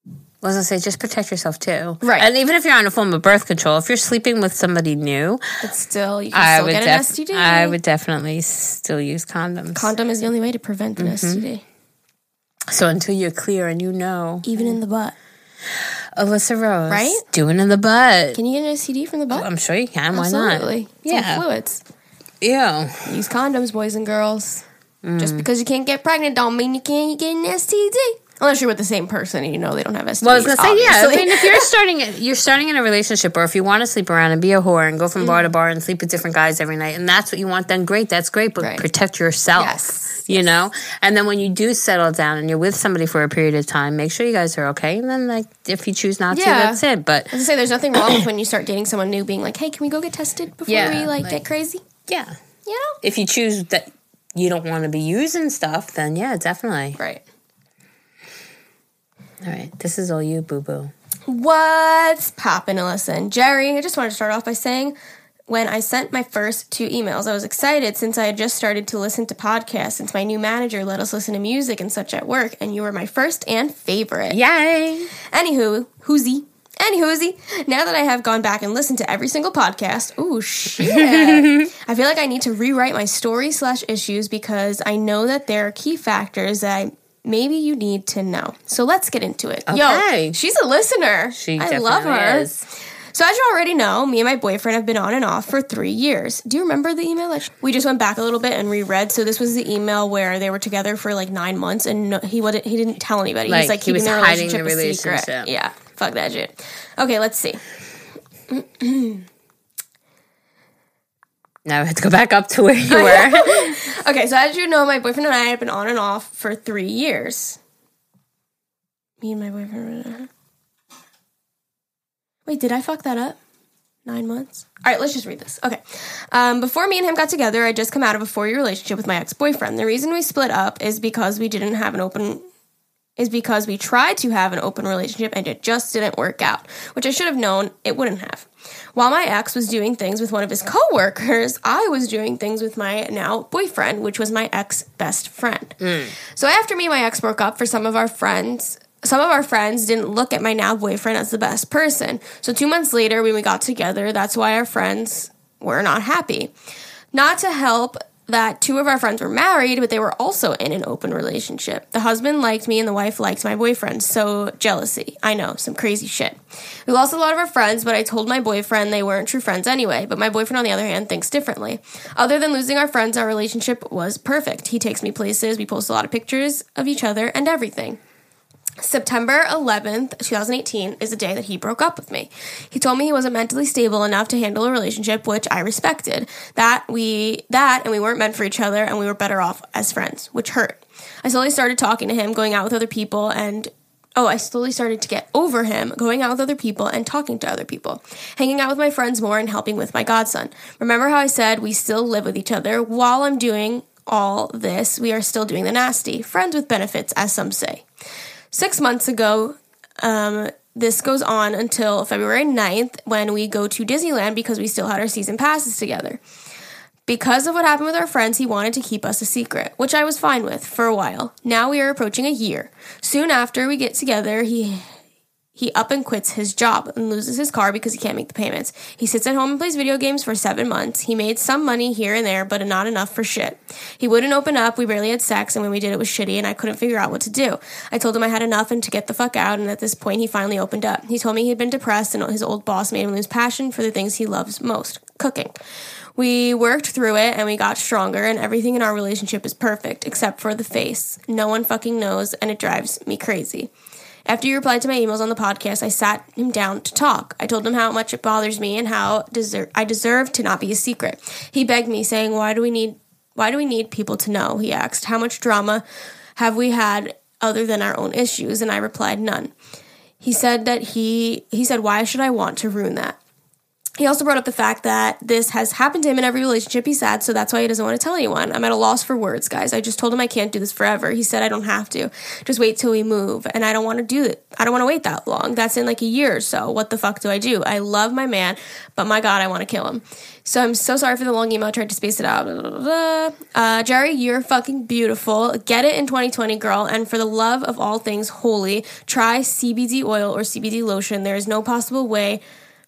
I was gonna say, just protect yourself too. Right. And even if you're on a form of birth control, if you're sleeping with somebody new, But still, you can I still get an STD. I would definitely still use condoms. Condom is the only way to prevent an Mm-hmm. STD, so until you're clear and you know, even in the butt. Alyssa Rose, Right? Doing in the butt. Can you get an STD from the butt? I'm sure you can. Why Absolutely. not? It's all Yeah. fluids. Yeah. Use condoms, boys and girls. Mm. Just because you can't get pregnant don't mean you can't get an STD. Unless you're with the same person and you know they don't have STDs. Well, I was gonna say, yeah. I mean, if you're starting, you're starting in a relationship, or if you want to sleep around and be a whore and go from bar to bar and sleep with different guys every night, and that's what you want, then great, that's great. But Right. protect yourself, Yes, you know. And then when you do settle down and you're with somebody for a period of time, make sure you guys are okay. And then, like, if you choose not to, that's it. But I was gonna say, there's nothing wrong with when you start dating someone new being like, hey, can we go get tested before Yeah, we like, like- get crazy? yeah, You know? if you choose that you don't want to be using stuff, then yeah, definitely. Right. All right, this is all you, boo boo. What's poppin', Alyssa and Geri? I just wanted to start off by saying when I sent my first two emails. I was excited since I had just started to listen to podcasts since my new manager let us listen to music and such at work, and you were my first and favorite. Yay! Anywho, whoozy. Anywhoozy, now that I have gone back and listened to every single podcast, ooh shit, I feel like I need to rewrite my story slash issues because I know that there are key factors that I, maybe you need to know. So let's get into it. Okay. Yo, she's a listener. She I love her. is. So as you already know, me and my boyfriend have been on and off for three years. Do you remember the email? We just went back a little bit and reread. So this was the email where they were together for like nine months, and no, he would he didn't tell anybody. Like, He's like he keeping was their hiding relationship, the a secret. relationship. Yeah, fuck that shit. Okay, let's see. Now I have to go back up to where you were. Okay, so as you know, my boyfriend and I have been on and off for three years. Me and my boyfriend. Wait, did I fuck that up? Nine months? All right, let's just read this. Okay. Um, before me and him got together, I just come out of a four year relationship with my ex boyfriend. The reason we split up is because we didn't have an open. Is because we tried to have an open relationship and it just didn't work out, which I should have known it wouldn't have. While my ex was doing things with one of his coworkers, I was doing things with my now boyfriend, which was my ex best friend. Hmm. So after me and my ex broke up, for some of our friends, some of our friends didn't look at my now boyfriend as the best person. So two months later, when we got together, that's why our friends were not happy. Not to help that two of our friends were married, but they were also in an open relationship. The husband liked me and the wife liked my boyfriend. So jealousy. I know, some crazy shit. We lost a lot of our friends, but I told my boyfriend they weren't true friends anyway. But my boyfriend, on the other hand, thinks differently. Other than losing our friends, our relationship was perfect. He takes me places, we post a lot of pictures of each other and everything. September 11th, 2018 is the day that he broke up with me. He told me he wasn't mentally stable enough to handle a relationship, which I respected. That we that and we weren't meant for each other and we were better off as friends, which hurt. I slowly started talking to him, going out with other people and Oh, I slowly started to get over him, going out with other people and talking to other people, hanging out with my friends more and helping with my godson. Remember how I said we still live with each other? While I'm doing all this, we are still doing the nasty. Friends with benefits, as some say. Six months ago, um, this goes on until February 9th when we go to Disneyland because we still had our season passes together. Because of what happened with our friends, he wanted to keep us a secret, which I was fine with for a while. Now we are approaching a year. Soon after we get together, he he up and quits his job and loses his car because he can't make the payments. He sits at home and plays video games for seven months. He made some money here and there, but not enough for shit. He wouldn't open up. We barely had sex, and when we did, it was shitty, and I couldn't figure out what to do. I told him I had enough and to get the fuck out, and at this point, he finally opened up. He told me he'd been depressed, and his old boss made him lose passion for the things he loves most cooking. We worked through it and we got stronger, and everything in our relationship is perfect except for the face. No one fucking knows, and it drives me crazy. After you replied to my emails on the podcast, I sat him down to talk. I told him how much it bothers me and how deser- I deserve to not be a secret. He begged me, saying, "Why do we need? Why do we need people to know?" He asked, "How much drama have we had other than our own issues?" And I replied, "None." He said that he he said, "Why should I want to ruin that?" He also brought up the fact that this has happened to him in every relationship he's had, so that's why he doesn't want to tell anyone. I'm at a loss for words, guys. I just told him I can't do this forever. He said I don't have to. Just wait till we move, and I don't want to do it. I don't want to wait that long. That's in like a year or so. What the fuck do I do? I love my man, but my god, I want to kill him. So I'm so sorry for the long email. I tried to space it out. Uh, Geri, you're fucking beautiful. Get it in 2020, girl. And for the love of all things holy, try CBD oil or CBD lotion. There is no possible way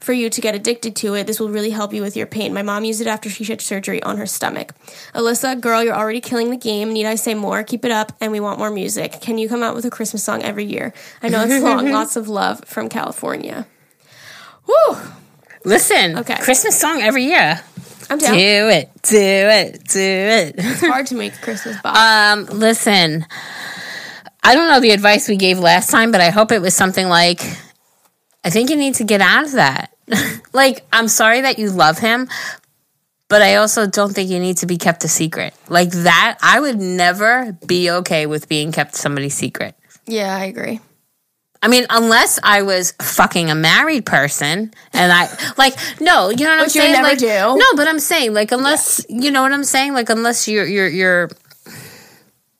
for you to get addicted to it. This will really help you with your pain. My mom used it after she had surgery on her stomach. Alyssa, girl, you're already killing the game. Need I say more? Keep it up, and we want more music. Can you come out with a Christmas song every year? I know it's long. Lots of love from California. Whew. Listen, Okay. Christmas song every year. I'm Do it, do it, do it. It's hard to make Christmas box. Um, listen, I don't know the advice we gave last time, but I hope it was something like, I think you need to get out of that. like, I'm sorry that you love him, but I also don't think you need to be kept a secret. Like that, I would never be okay with being kept somebody's secret. yeah, I agree. I mean, unless I was fucking a married person and I like no, you know what I'm Which you saying? never like, do. No, but I'm saying like unless you know what I'm saying? Like unless you're you're you're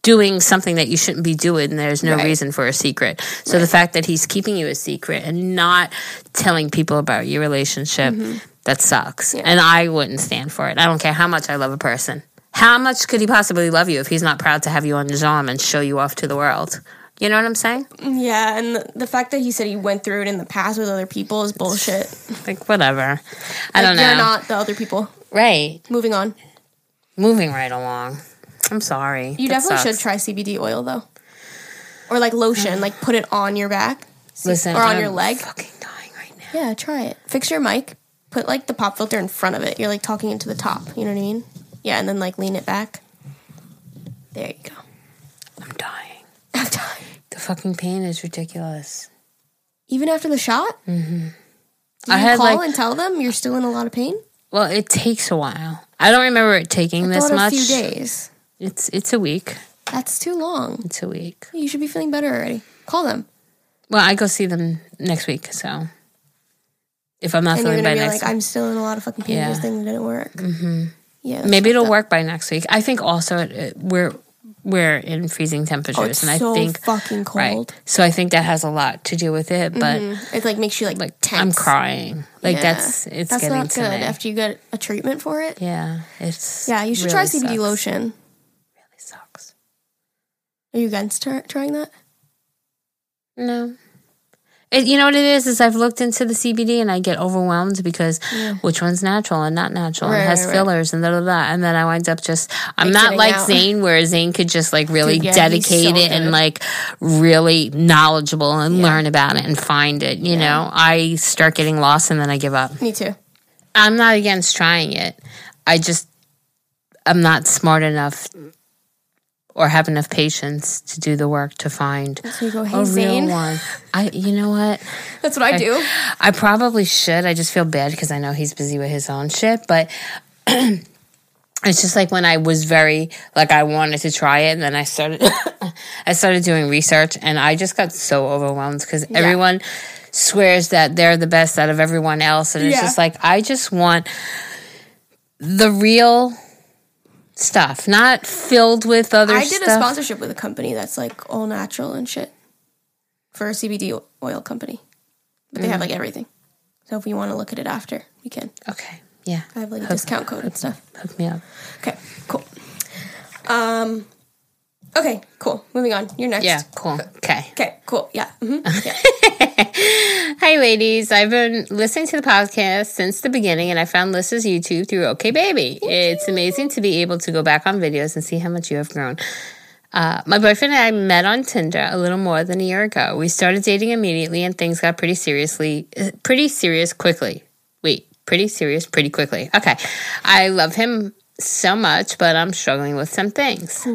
doing something that you shouldn't be doing. And there's no Right. reason for a secret. So the fact that he's keeping you a secret and not telling people about your relationship, mm-hmm. that sucks. And I wouldn't stand for it. I don't care how much I love a person. How much could he possibly love you if he's not proud to have you on his arm and show you off to the world? You know what I'm saying? Yeah, and the, the fact that he said he went through it in the past with other people is bullshit. Like whatever. I Like, don't know. You're not the other people. right. Moving on. Moving right along. I'm sorry. You That definitely sucks. should try CBD oil though, or like lotion. like put it on your back. Listen, or on I'm your leg. Fucking dying right now. Yeah, try it. Fix your mic. Put like the pop filter in front of it. You're like talking into the top. You know what I mean? Yeah, and then like lean it back. There you go. I'm dying. I'm dying. The fucking pain is ridiculous. Even after the shot, mm-hmm. Did I you had, call like- and tell them you're still in a lot of pain? Well, it takes a while. I don't remember it taking this much. a few days. It's it's a week. That's too long. It's a week. You should be feeling better already. Call them, Well, I go see them next week, so if I'm not and feeling by next like, "I'm still in a lot of fucking pain. Yeah. This thing didn't work." Mm-hmm. Yeah, maybe it'll up. work by next week. I think also it, it- we're we're in freezing temperatures, Oh, and I so think fucking cold. right. So I think that has a lot to do with it. But It like makes you like like tense. I'm crying. Like Yeah. that's it's That's getting not good. After you get a treatment for it, yeah, it's yeah, you should really try CBD sucks. lotion. Are you against try- trying that? No. It, you know what it is? Is I've looked into the CBD and I get overwhelmed because which one's natural and not natural Right, and has right, right. fillers and da da da. And then I wind up just, I'm not like out. Zane where Zane could just like really Dude, yeah, dedicate so it and like really knowledgeable and learn about it and find it. You know, I start getting lost and then I give up. Me too. I'm not against trying it. I just, I'm not smart enough or have enough patience to do the work to find So go, hey a Zane. real one. I, you know what? That's what I do. I probably should. I just feel bad because I know he's busy with his own shit. But it's just like when I was very like I wanted to try it, and then I started I started doing research, and I just got so overwhelmed because everyone swears that they're the best out of everyone else, and it's Yeah. just like I just want the real stuff, not filled with other I did a sponsorship with a company that's like all natural and shit for a CBD oil company, but they have Mm. like everything. So if you want to look at it after, we can. okay, yeah, I have like a discount code and stuff. hook me up. Okay, cool. Um, okay, cool. Moving on. You're next. Yeah, cool. Okay. Okay, cool. Yeah. hmm yeah. Hi, ladies. I've been listening to the podcast since the beginning, and I found Lissa's YouTube through OK Baby. It's amazing to be able to go back on videos and see how much you have grown. Uh, my boyfriend and I met on Tinder a little more than a year ago. We started dating immediately, and things got pretty seriously, uh, pretty serious quickly. Wait, pretty serious pretty quickly. Okay, I love him so much, but I'm struggling with some things.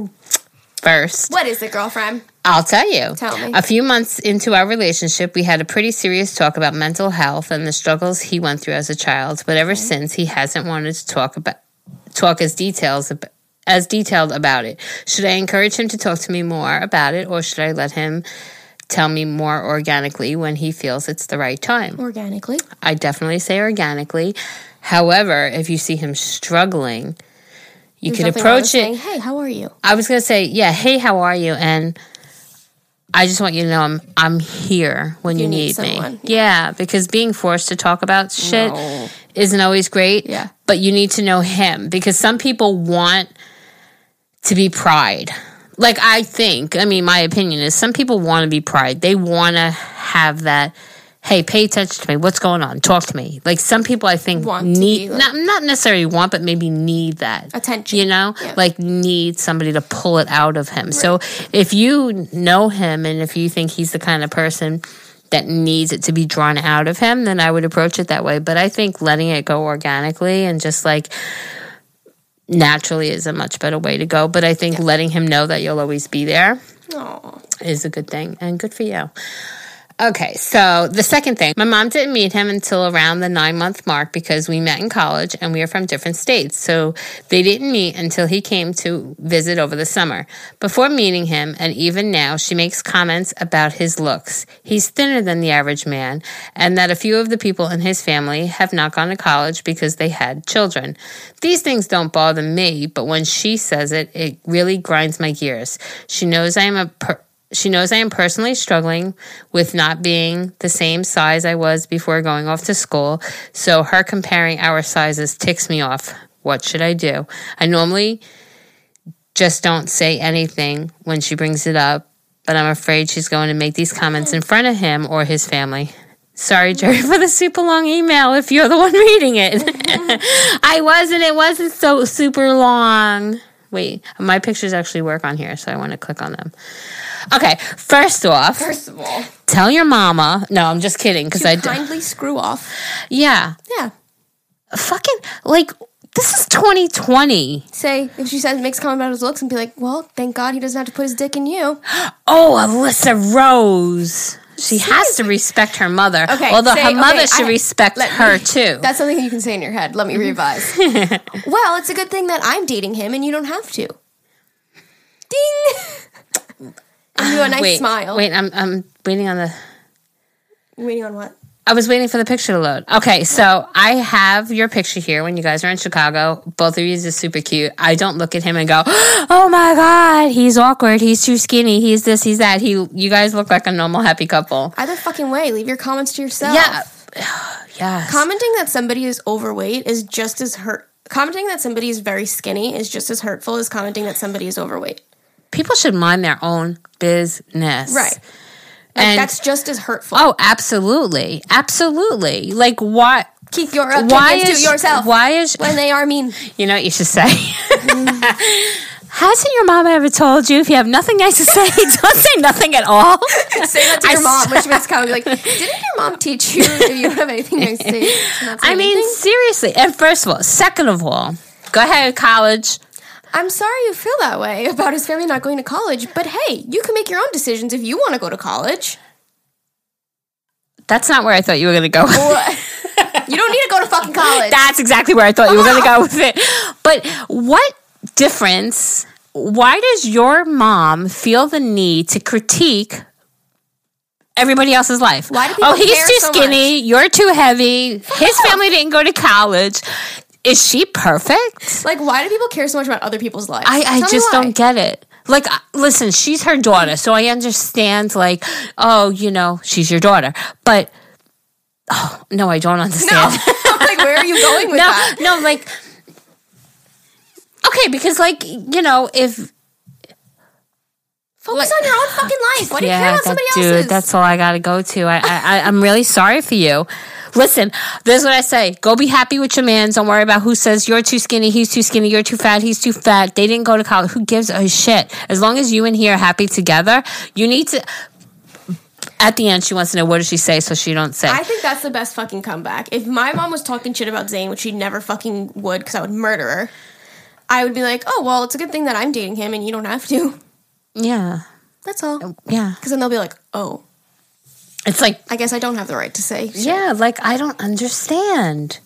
First, What is it, girlfriend? I'll tell you. Tell me. A few months into our relationship, we had a pretty serious talk about mental health and the struggles he went through as a child. But ever since, he hasn't wanted to talk about talk as details as detailed about it. Should I encourage him to talk to me more about it, or should I let him tell me more organically when he feels it's the right time? Organically. I definitely say organically. However, if you see him struggling, you There's can nothing wrong with approach saying, it. Hey, how are you? I was gonna say, yeah, hey, how are you? And I just want you to know I'm I'm here when you, You need need, me. Yeah. because being forced to talk about shit No. isn't always great. Yeah. But you need to know him because some people want to be pride. Like I think, I mean, my opinion is some people want to be pride. They want to have that. Hey, pay attention to me. What's going on? Talk to me. Like some people, I think Want need like- not not necessarily want, but maybe need that Attention. You know, Yeah. like need somebody to pull it out of him. So if you know him and if you think he's the kind of person that needs it to be drawn out of him, then I would approach it that way. But I think letting it go organically and just like naturally is a much better way to go. But I think letting him know that you'll always be there Oh, is a good thing and good for you. Okay, so the second thing, my mom didn't meet him until around the nine month mark because we met in college and we are from different states. So they didn't meet until he came to visit over the summer. Before meeting him, and even now, she makes comments about his looks. He's thinner than the average man, and that a few of the people in his family have not gone to college because they had children. These things don't bother me, but when she says it, it really grinds my gears. She knows I am a per- she knows I am personally struggling with not being the same size I was before going off to school, so her comparing our sizes ticks me off. What should I do? I normally just don't say anything when she brings it up, but I'm afraid she's going to make these comments in front of him or his family. Sorry, Geri, for the super long email if you're the one reading it. I wasn't, it wasn't so super long. Wait, my pictures actually work on here, so I want to click on them. Okay, first off, First of all, tell your mama. No, I'm just kidding because I d- kindly screw off. yeah, Yeah. fucking like this is 2020. Say if she says makes a comment about his looks and be like, well, thank God he doesn't have to put his dick in you. Oh, Alyssa Rose. She has to respect her mother. Okay, although say- her mother okay, should I- respect let her too. That's something you can say in your head. Let me mm-hmm. revise. well, it's a good thing that I'm dating him and you don't have to. Ding. a nice wait, smile. wait, I'm I'm waiting on the. Waiting on what? I was waiting for the picture to load. Okay, so I have your picture here when you guys are in Chicago. Both of you is super cute. I don't look at him and go, "Oh my god, he's awkward. He's too skinny. He's this. He's that." He, you guys look like a normal happy couple. Either fucking way. Leave your comments to yourself. Yeah, yes. Commenting that somebody is overweight is just as hurt. Commenting that somebody is very skinny is just as hurtful as commenting that somebody is overweight. People should mind their own business. Right. Like, And- that's just as hurtful. Oh, absolutely, absolutely. Like what? Keep your Why opinions is to yourself. Why is when they are mean? You know what you should say? Hasn't your mom ever told you if you have nothing nice to say, don't say nothing at all? Say that to I your mom s- when she makes a. Like, didn't your mom teach you if you have anything nice to say? say I mean, anything? seriously. And first of all, second of all, go ahead, college. I'm sorry you feel that way about his family not going to college, but hey, you can make your own decisions if you want to go to college. That's not where I thought you were going to go. You don't need to go to fucking college. That's exactly where I thought you were going to go with it. But what difference? Why does your mom feel the need to critique everybody else's life? Why do people Oh, he's too so skinny. You're too heavy. His family didn't go to college. Is she perfect? like, why do people care so much about other people's lives? I, I Tell just don't get it. Like, listen, she's her daughter, so I understand. Like, oh, you know, she's your daughter, but oh no, I don't No, understand. like, where are you going with no, that? no, like, okay, because like you know, if Focus on your own fucking life. Why do you care about somebody dude, else's? that's all I got to go to. I, I, I'm really sorry for you. Listen, this is what I say: go be happy with your man. Don't worry about who says you're too skinny, he's too skinny, you're too fat, he's too fat. They didn't go to college. Who gives a shit? As long as you and he are happy together, you need to. At the end, she wants to know what did she say, so she don't say. I think that's the best fucking comeback. If my mom was talking shit about Zane, which she never fucking would because I would murder her, I would be like, oh, well, it's a good thing that I'm dating him and you don't have to. yeah, That's all. yeah. Because then they'll be like, oh, It's like I guess I don't have the right to say. shit. Yeah, like I don't understand.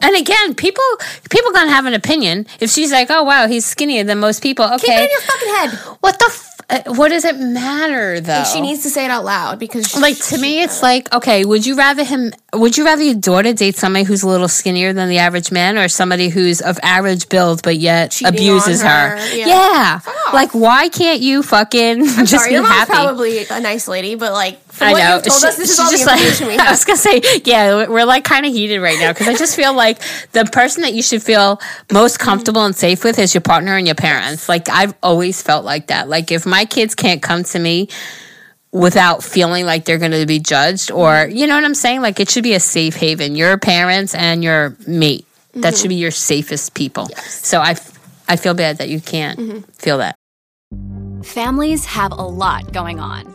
And again, people people gonna have an opinion. If she's like, "Oh wow, he's skinnier than most people," okay, Keep it in your fucking head. what the f- uh, what does it matter though? She needs to say it out loud because she, like to me, it's like okay. Would you rather him? Would you rather your daughter date somebody who's a little skinnier than the average man, or somebody who's of average build but yet Cheating abuses her? her, yeah. Yeah, like why can't you fucking I'm just sorry, be your happy? probably a nice lady, but like from I what know. you've told She- us, this is she's all the just like- information we I have. was gonna say, yeah, we're like kind of heated right now because I just feel like the person that you should feel most comfortable and safe with is your partner and your parents. Like I've always felt like that. Like if my kids can't come to me without feeling like they're going to be judged, or mm-hmm. you know what I'm saying, like it should be a safe haven. Your parents and your mate. That should mm-hmm. be your safest people. So i i feel bad that you can't mm-hmm. feel that. Families have a lot going on.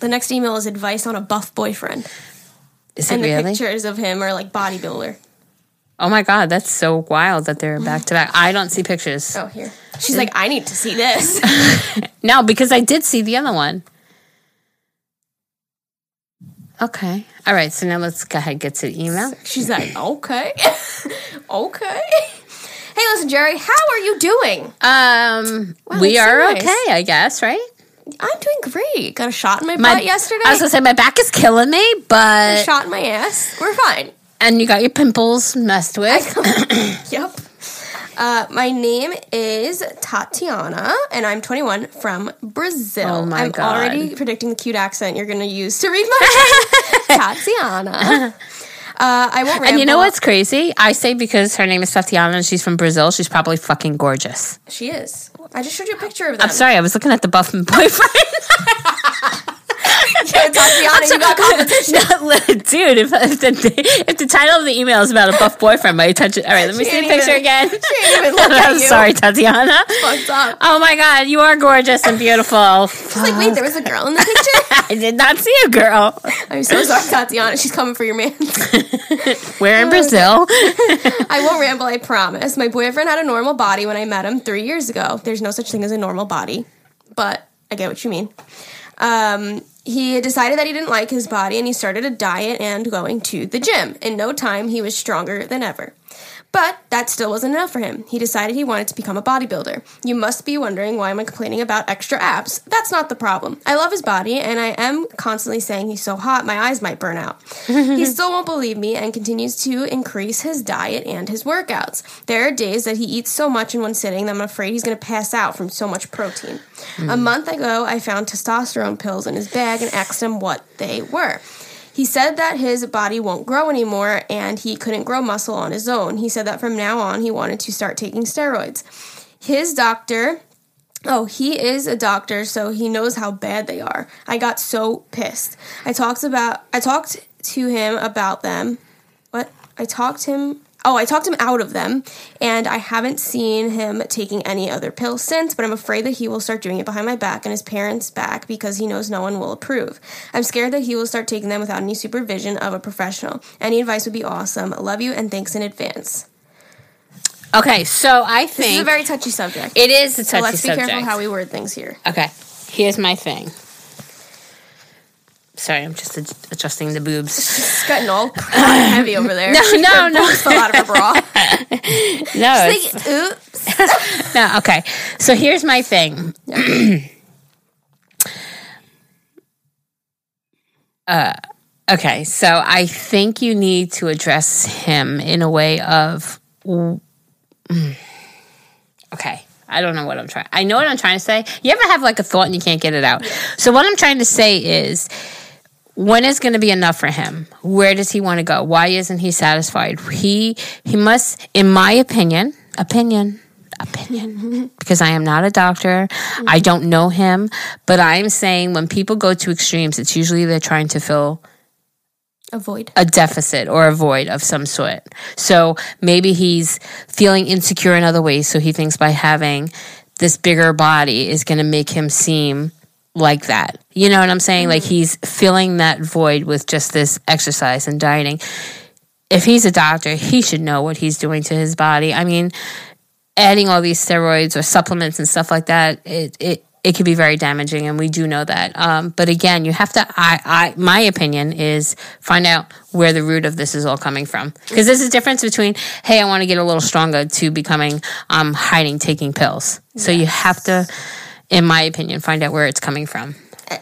The next email is advice on a buff boyfriend. Is it and the pictures of him are like bodybuilder. Oh my god, that's so wild that they're back to back. I don't see pictures. Oh, here. She's like, I need to see this. No, because I did see the other one. Okay. All right. So now let's go ahead and get to the email. She's like, okay. okay. Hey, listen, Geri, how are you doing? Um, Wow, we that's so are nice. okay, I guess, right? I'm doing great. Got a shot in my, My- butt yesterday. I was gonna say my back is killing me, a but shot in my ass. We're fine. and you got your pimples messed with. Yep. Uh, my name is Tatiana, and I'm 21 from Brazil. Oh my I'm God. already predicting the cute accent you're going to use to read my Tatiana. Uh, I won't. And you know what's crazy? I say because her name is Tatiana and she's from Brazil, she's probably fucking gorgeous. She is. I just showed you a picture of them. I'm sorry, I was looking at the buff boyfriend. Tatiana, you got competition. No, dude, if, if, the, if the title of the email is about a buff boyfriend, my attention. All right, let me see the picture even- again. She ain't even look at I'm sorry, Tatiana. Fucked up. Oh my god, you are gorgeous and beautiful. She's like, wait, there was a girl in the picture. I did not see a girl. I'm so sorry, Tatiana. She's coming for your man. We're in Brazil. I won't ramble, I promise. My boyfriend had a normal body when I met him three years ago. There's no such thing as a normal body, but I get what you mean. Um, he decided that he didn't like his body and he started a diet and going to the gym. In no time, he was stronger than ever. But that still wasn't enough for him. He decided he wanted to become a bodybuilder. You must be wondering why am I complaining about extra abs? That's not the problem. I love his body and I am constantly saying he's so hot my eyes might burn out. he still won't believe me and continues to increase his diet and his workouts. There are days that he eats so much in one sitting that I'm afraid he's going to pass out from so much protein. A hmm. month ago, I found testosterone pills in his bag and asked him what they were. He said that his body won't grow anymore and he couldn't grow muscle on his own. He said that from now on he wanted to start taking steroids. His doctor, oh, he is a doctor, so he knows how bad they are. I got so pissed. I talked about I talked to him about them. What? I talked him Oh, I talked him out of them, and I haven't seen him taking any other pills since, but I'm afraid that he will start doing it behind my back and his parents' back because he knows no one will approve. I'm scared that he will start taking them without any supervision of a professional. Any advice would be awesome. Love you and thanks in advance. Okay, so I think. This is a very touchy subject. it is a touchy so let's be subject. careful how we word things here. okay, here's my thing. Sorry, I'm just ad- adjusting the boobs. It's getting all heavy over there. No, no, no. A lot of her bra. No, it's, Like, oops. no. Okay, so here's my thing. uh, okay, so I think you need to address him in a way of. mm, Okay. I don't know what I'm trying. I know what I'm trying to say. You ever have like a thought and you can't get it out? So what I'm trying to say is when is going to be enough for him? Where does he want to go? Why isn't he satisfied? He he must in my opinion, opinion, opinion because I am not a doctor. I mm-hmm. don't know him, but I'm saying when people go to extremes, it's usually they're trying to fill Avoid. a deficit or a void of some sort. So maybe he's feeling insecure in other ways. So he thinks by having this bigger body is going to make him seem like that. You know what I'm saying? Like he's filling that void with just this exercise and dieting. If he's a doctor, he should know what he's doing to his body. I mean, adding all these steroids or supplements and stuff like that, it, it, it could be very damaging, and we do know that. Um, but again, you have to. I, I, my opinion is find out where the root of this is all coming from, because there's a difference between, hey, I want to get a little stronger, to becoming, um, hiding, taking pills. So you have to, in my opinion, find out where it's coming from.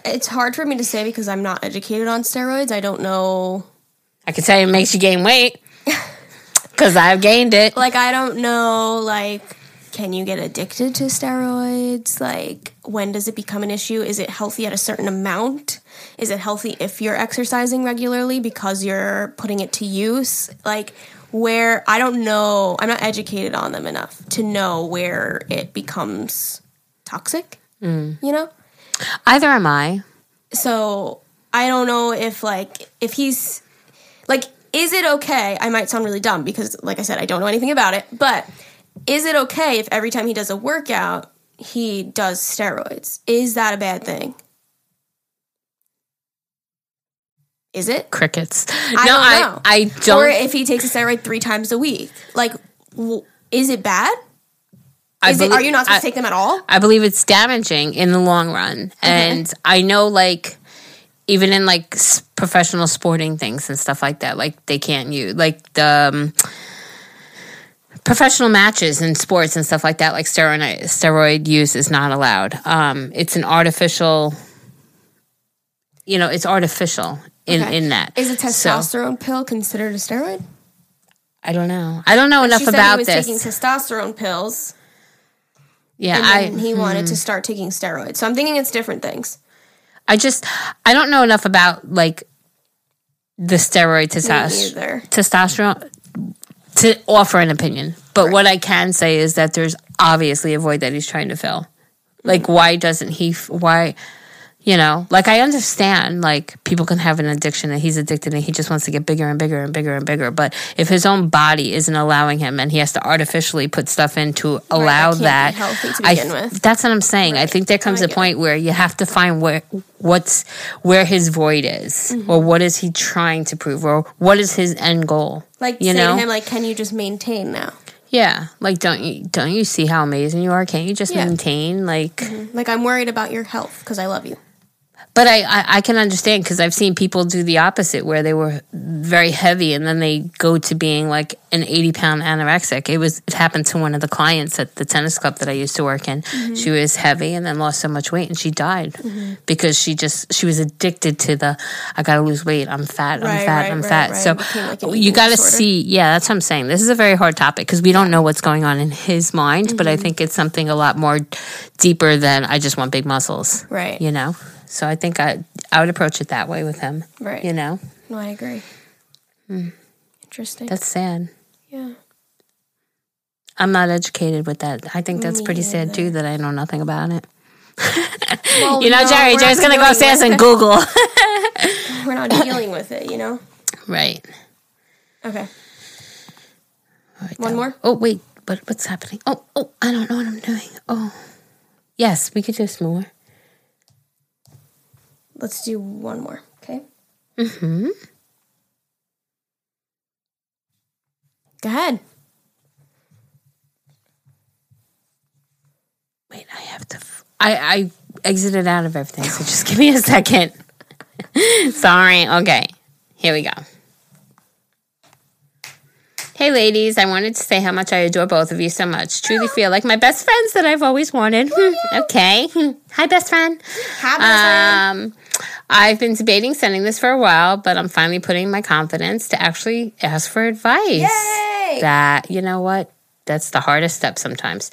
It's hard for me to say because I'm not educated on steroids. I don't know. I can tell you it makes you gain weight, because I've gained it. Like, I don't know, like, can you get addicted to steroids? Like, when does it become an issue? Is it healthy at a certain amount? Is it healthy if you're exercising regularly because you're putting it to use? Like, where I don't know, I'm not educated on them enough to know where it becomes toxic, Mm. you know? Either am I. So I don't know if like if he's like is it okay? I might sound really dumb because like I said I don't know anything about it, but is it okay if every time he does a workout he does steroids? Is that a bad thing? Is it? Crickets. I no, don't I. I don't. Or if he takes a steroid three times a week, like, w- is it bad? I Is it, are you not supposed I- to take them at all? I believe it's damaging in the long run. And I know, like, even in like s- professional sporting things and stuff like that, like they can't use like the um, professional matches and sports and stuff like that. Like steroid steroid use is not allowed. Um, it's an artificial. You know, it's artificial in Okay. in that. Is a So, testosterone pill considered a steroid? I don't know. I don't know enough about this. taking testosterone pills, yeah, and I he wanted to hmm. start taking steroids. So I'm thinking it's different things. I just I don't know enough about like the steroid testos- testosterone to offer an opinion. But what I can say is that there's obviously a void that he's trying to fill. Like mm. why doesn't he why you know, like I understand like people can have an addiction and he's addicted and he just wants to get bigger and bigger and bigger and bigger, but if his own body isn't allowing him and he has to artificially put stuff in to allow that I, with. that's what I'm saying. I think there comes a point where you have to find where what's where his void is, Mm-hmm. or what is he trying to prove, or what is his end goal. Like you know, to him, like, can you just maintain now? yeah. Like, don't you don't you see how amazing you are? Can't you just Yeah. maintain? Like, Like I'm worried about your health because I love you. But I I, I can understand because I've seen people do the opposite, where they were very heavy and then they go to being like an eighty pound anorexic. It was it happened to one of the clients at the tennis club that I used to work in. Mm-hmm. She was heavy and then lost so much weight and she died because she just she was addicted to the I gotta lose weight. I'm fat. I'm fat. right, I'm right, fat. So like you got to disorder. see. Yeah, that's what I'm saying. This is a very hard topic because we don't know what's going on in his mind, but I Mm-hmm. think it's something a lot more deeper than I just want big muscles. Right. You know. So I think I I would approach it that way with him. Right. You know. No, I agree. Hmm. Interesting. That's sad. yeah. I'm not educated with that. I think that's Me pretty sad too that I know nothing about it. Well, You know, no, Geri, Geri's gonna go upstairs and. Google. We're not dealing with it, you know. right. Okay. One more. Oh wait, but what's happening? Oh oh, I don't know what I'm doing. Oh, yes, we could do some more. Let's do one more. Okay. Hmm. Go ahead. Wait, I have to. f- I I exited out of everything, so just give me a second. Sorry. Okay, here we go. Hey, ladies, I wanted to say how much I adore both of you so much. Truly feel like my best friends that I've always wanted. Hmm, okay. Hmm. Hi, best friend. Um, I've been debating sending this for a while, but I'm finally putting my confidence to actually ask for advice. Yay! That, you know what? That's the hardest step sometimes.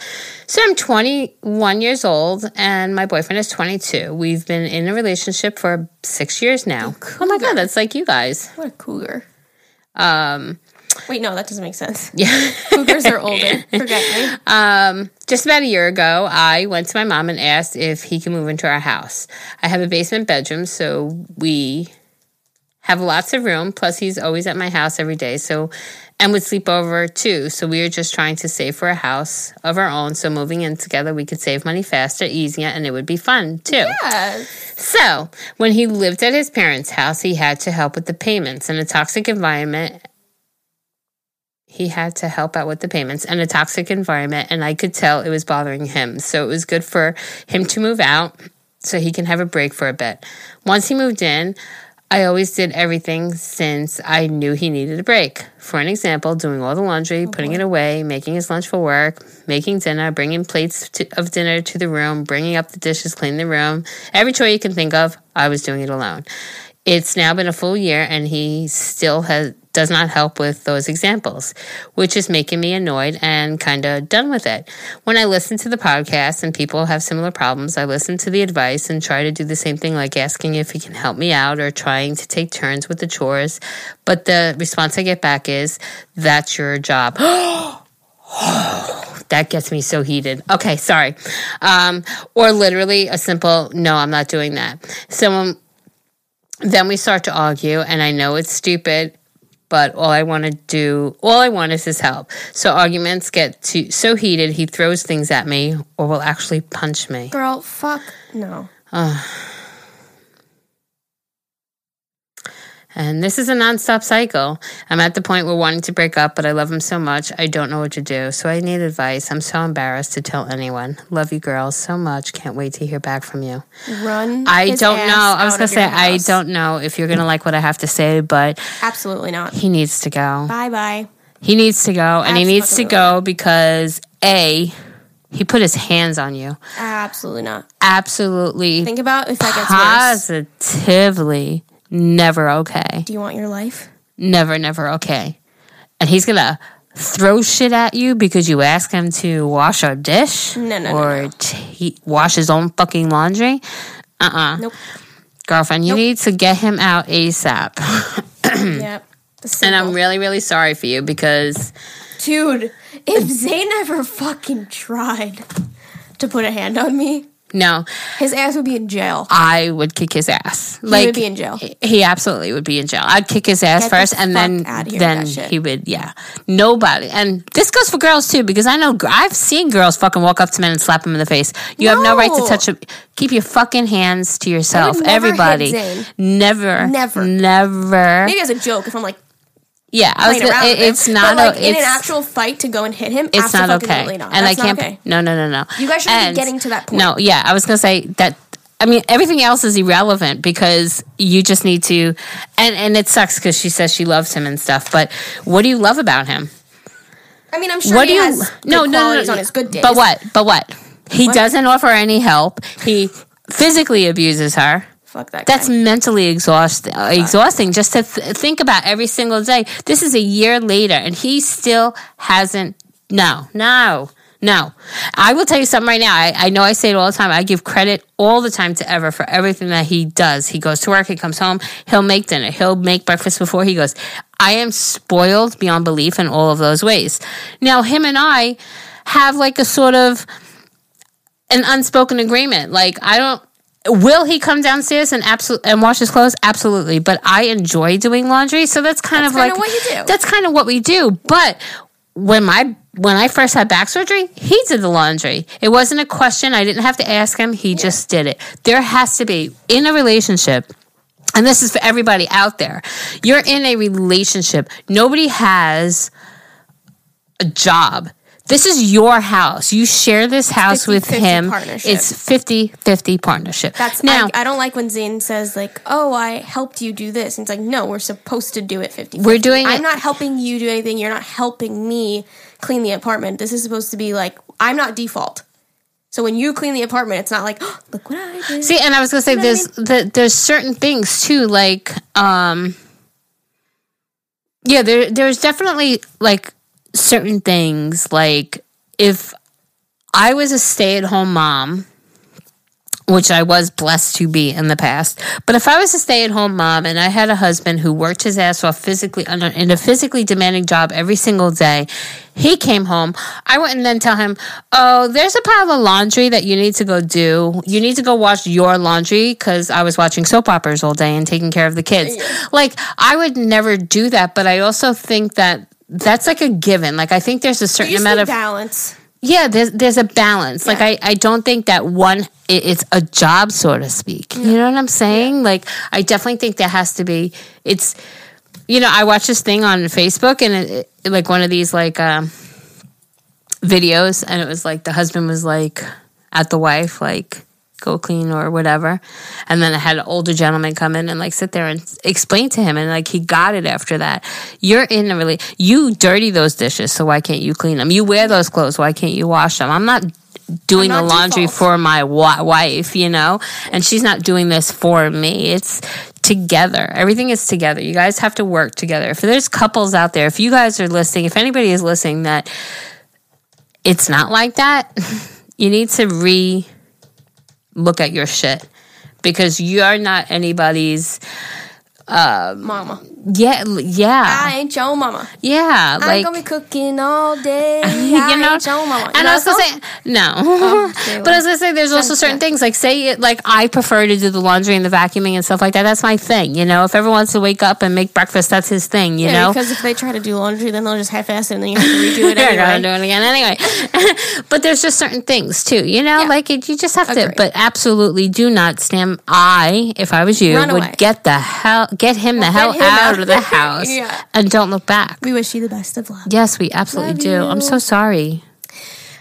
So I'm 21 years old and my boyfriend is 22. We've been in a relationship for six years now. Oh my God, that's like you guys. What a cougar. Um, Wait, no, that doesn't make sense. yeah. Cougars are older. Forget me. Um, just about a year ago, I went to my mom and asked if he could move into our house. I have a basement bedroom, so we have lots of room. Plus, he's always at my house every day, so and would sleep over too. So we are just trying to save for a house of our own. So moving in together, we could save money faster, easier, and it would be fun too. Yeah. So, when he lived at his parents' house, he had to help with the payments in a toxic environment. He had to help out with the payments and a toxic environment, and I could tell it was bothering him. So, it was good for him to move out so he can have a break for a bit. Once he moved in, I always did everything since I knew he needed a break. For an example, doing all the laundry, oh, putting it away, making his lunch for work, making dinner, bringing plates to, of dinner to the room, bringing up the dishes, cleaning the room. Every chore you can think of, I was doing it alone. It's now been a full year and he still has does not help with those examples, which is making me annoyed and kind of done with it. When I listen to the podcast and people have similar problems, I listen to the advice and try to do the same thing like asking if he can help me out or trying to take turns with the chores. But the response I get back is, that's your job. that gets me so heated. Okay, sorry. Um, or literally a simple, no, I'm not doing that. Someone then we start to argue, and I know it's stupid, but all I want to do, all I want is his help. So arguments get too, so heated, he throws things at me or will actually punch me. Girl, fuck no. And this is a nonstop cycle. I'm at the point where wanting to break up, but I love him so much, I don't know what to do. So I need advice. I'm so embarrassed to tell anyone. Love you girls so much. Can't wait to hear back from you. Run. I don't know. I was going to say, I don't know if you're going to like what I have to say, but Absolutely not. he needs to go. Bye bye. He needs to go, and he needs to go because A, he put his hands on you. Absolutely not. Absolutely, Think about if that gets worse. positively never okay. Do you want your life? Never, never okay. And he's to throw shit at you because you ask him to wash a dish No, no, no, or no. t- wash his own fucking laundry. Uh uh Nope. Girlfriend, you need to get him out ASAP. yep. And I'm really, really sorry for you because Dude, if Zane ever fucking tried to put a hand on me, no, his ass would be in jail. I would kick his ass. He Like would be in jail. He absolutely would be in jail. I'd kick his ass Get first, and then fuck outta here with then he would. Yeah, nobody. And this goes for girls too, because I know I've seen girls fucking walk up to men and slap them in the face. You have no right to touch them. Keep your fucking hands to yourself. Everybody, never, Never. never. Maybe as a joke, if I'm like Yeah, I was. Gonna, it, it's not. But like a, in an actual fight to go and hit him, it's not okay. not. And That's I can't. Okay. No, no, no, no. You guys shouldn't be getting to that point. No, yeah, I was gonna say that. I mean, everything else is irrelevant because you just need to, and and it sucks because she says she loves him and stuff. But what do you love about him? I mean, I'm sure what he do you? has no, no, no, no. on his good days. But what? But what? He doesn't offer any help. He physically abuses her. Fuck that. That's guy. mentally exhaust, uh, exhausting just to th- think about every single day. This is a year later, and he still hasn't. No, no, no. I will tell you something right now. I, I know I say it all the time. I give credit all the time to Ever for everything that he does. He goes to work, he comes home, he'll make dinner, he'll make breakfast before he goes. I am spoiled beyond belief in all of those ways. Now, him and I have like a sort of an unspoken agreement. Like I don't. Will he come downstairs and absol- and wash his clothes? Absolutely. But I enjoy doing laundry, so that's kind That's of like what you do. That's kind of what we do. But when my when I first had back surgery, he did the laundry. It wasn't a question. I didn't have to ask him. He just did it. There has to be in a relationship and this is for everybody out there. You're in a relationship. Nobody has a job. This is your house. You share this house with 50-50 him. partnership. It's 50-50 partnership. That's now I, I don't like when Zane says like, "Oh, I helped you do this." And it's like, no, we're supposed to do it 50 We're doing I'm it- not helping you do anything. You're not helping me clean the apartment. This is supposed to be like, I'm not default. So when you clean the apartment, it's not like, oh, look what I did. See, and I was gonna say You know what I there's the, there's certain things too, like um yeah, there there's definitely like certain things like if I was a stay at home mom, which I was blessed to be in the past, but if I was a stay at home mom and I had a husband who worked his ass off physically under in a physically demanding job every single day, he came home, I wouldn't then tell him, "Oh, there's a pile of laundry that you need to go do. You need to go wash your laundry because I was watching soap operas all day and taking care of the kids." Like I would never do that, but I also think that that's like a given. Like I think there's a certain amount of balance. yeah, there's there's a balance. Like I, I don't think that one it, it's a job, so to speak. You know what I'm saying? Like I definitely think there has to be. It's you know I watched this thing on Facebook and it, it, like one of these like um, videos, and it was like the husband was like at the wife like go clean or whatever, and then I had an older gentleman come in and like sit there and explain to him, and like he got it after that. You're in a really you dirty those dishes, so why can't you clean them? You wear those clothes, why can't you wash them? I'm not doing I'm the laundry default. for my wa- wife, you know, and she's not doing this for me. It's together. Everything is together. You guys have to work together. If there's couples out there, if you guys are listening, if anybody is listening that it's not like that, you need to re look at your shit because you are not anybody's um, mama. Yeah, yeah, I ain't your mama. yeah. I'm gonna be cooking all day. you I know, ain't your mama. You and know I was gonna say no, oh, okay, but I was gonna say there's also certain things like say it like I prefer to do the laundry and the vacuuming and stuff like that. That's my thing, you know. If everyone wants to wake up and make breakfast, that's his thing, you Yeah, know. because if they try to do laundry, then they'll just half-ass it, and then you have to redo it anyway. do it again anyway. but there's just certain things too, you know, Yeah. like it, you just have to. But absolutely, do not stand. I, if I was you, Run would away. get the hell, get him the hell out out. of the house, Yeah. and don't look back. We wish you the best of luck. Yes, we absolutely Love do. I'm so sorry.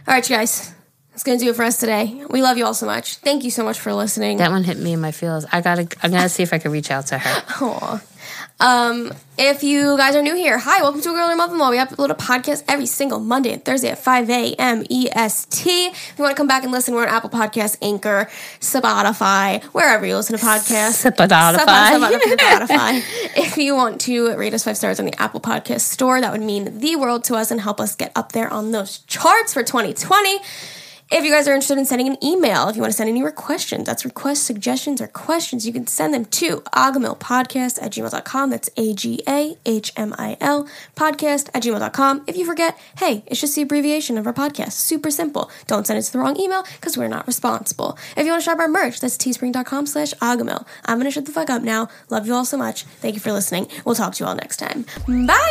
All right, you guys. That's gonna do it for us today. We love you all so much. Thank you so much for listening. That one hit me in my feels. I gotta. I'm gonna see if I can reach out to her. Aw. Um, if you guys are new here, hi, welcome to a Girl in Month and Law. We upload a podcast every single Monday and Thursday at 5 a.m. EST. If you want to come back and listen, we're on Apple Podcasts, Anchor, Spotify, wherever you listen to podcasts. Spotify. Spotify. if you want to rate us five stars on the Apple Podcast Store, that would mean the world to us and help us get up there on those charts for 2020. If you guys are interested in sending an email, if you want to send any questions, that's requests, suggestions, or questions, you can send them to agahmilpodcast at gmail.com. That's A G A H M I L podcast at gmail.com. If you forget, hey, it's just the abbreviation of our podcast. Super simple. Don't send it to the wrong email because we're not responsible. If you want to shop our merch, that's teespring.com slash agahmil. I'm going to shut the fuck up now. Love you all so much. Thank you for listening. We'll talk to you all next time. Bye!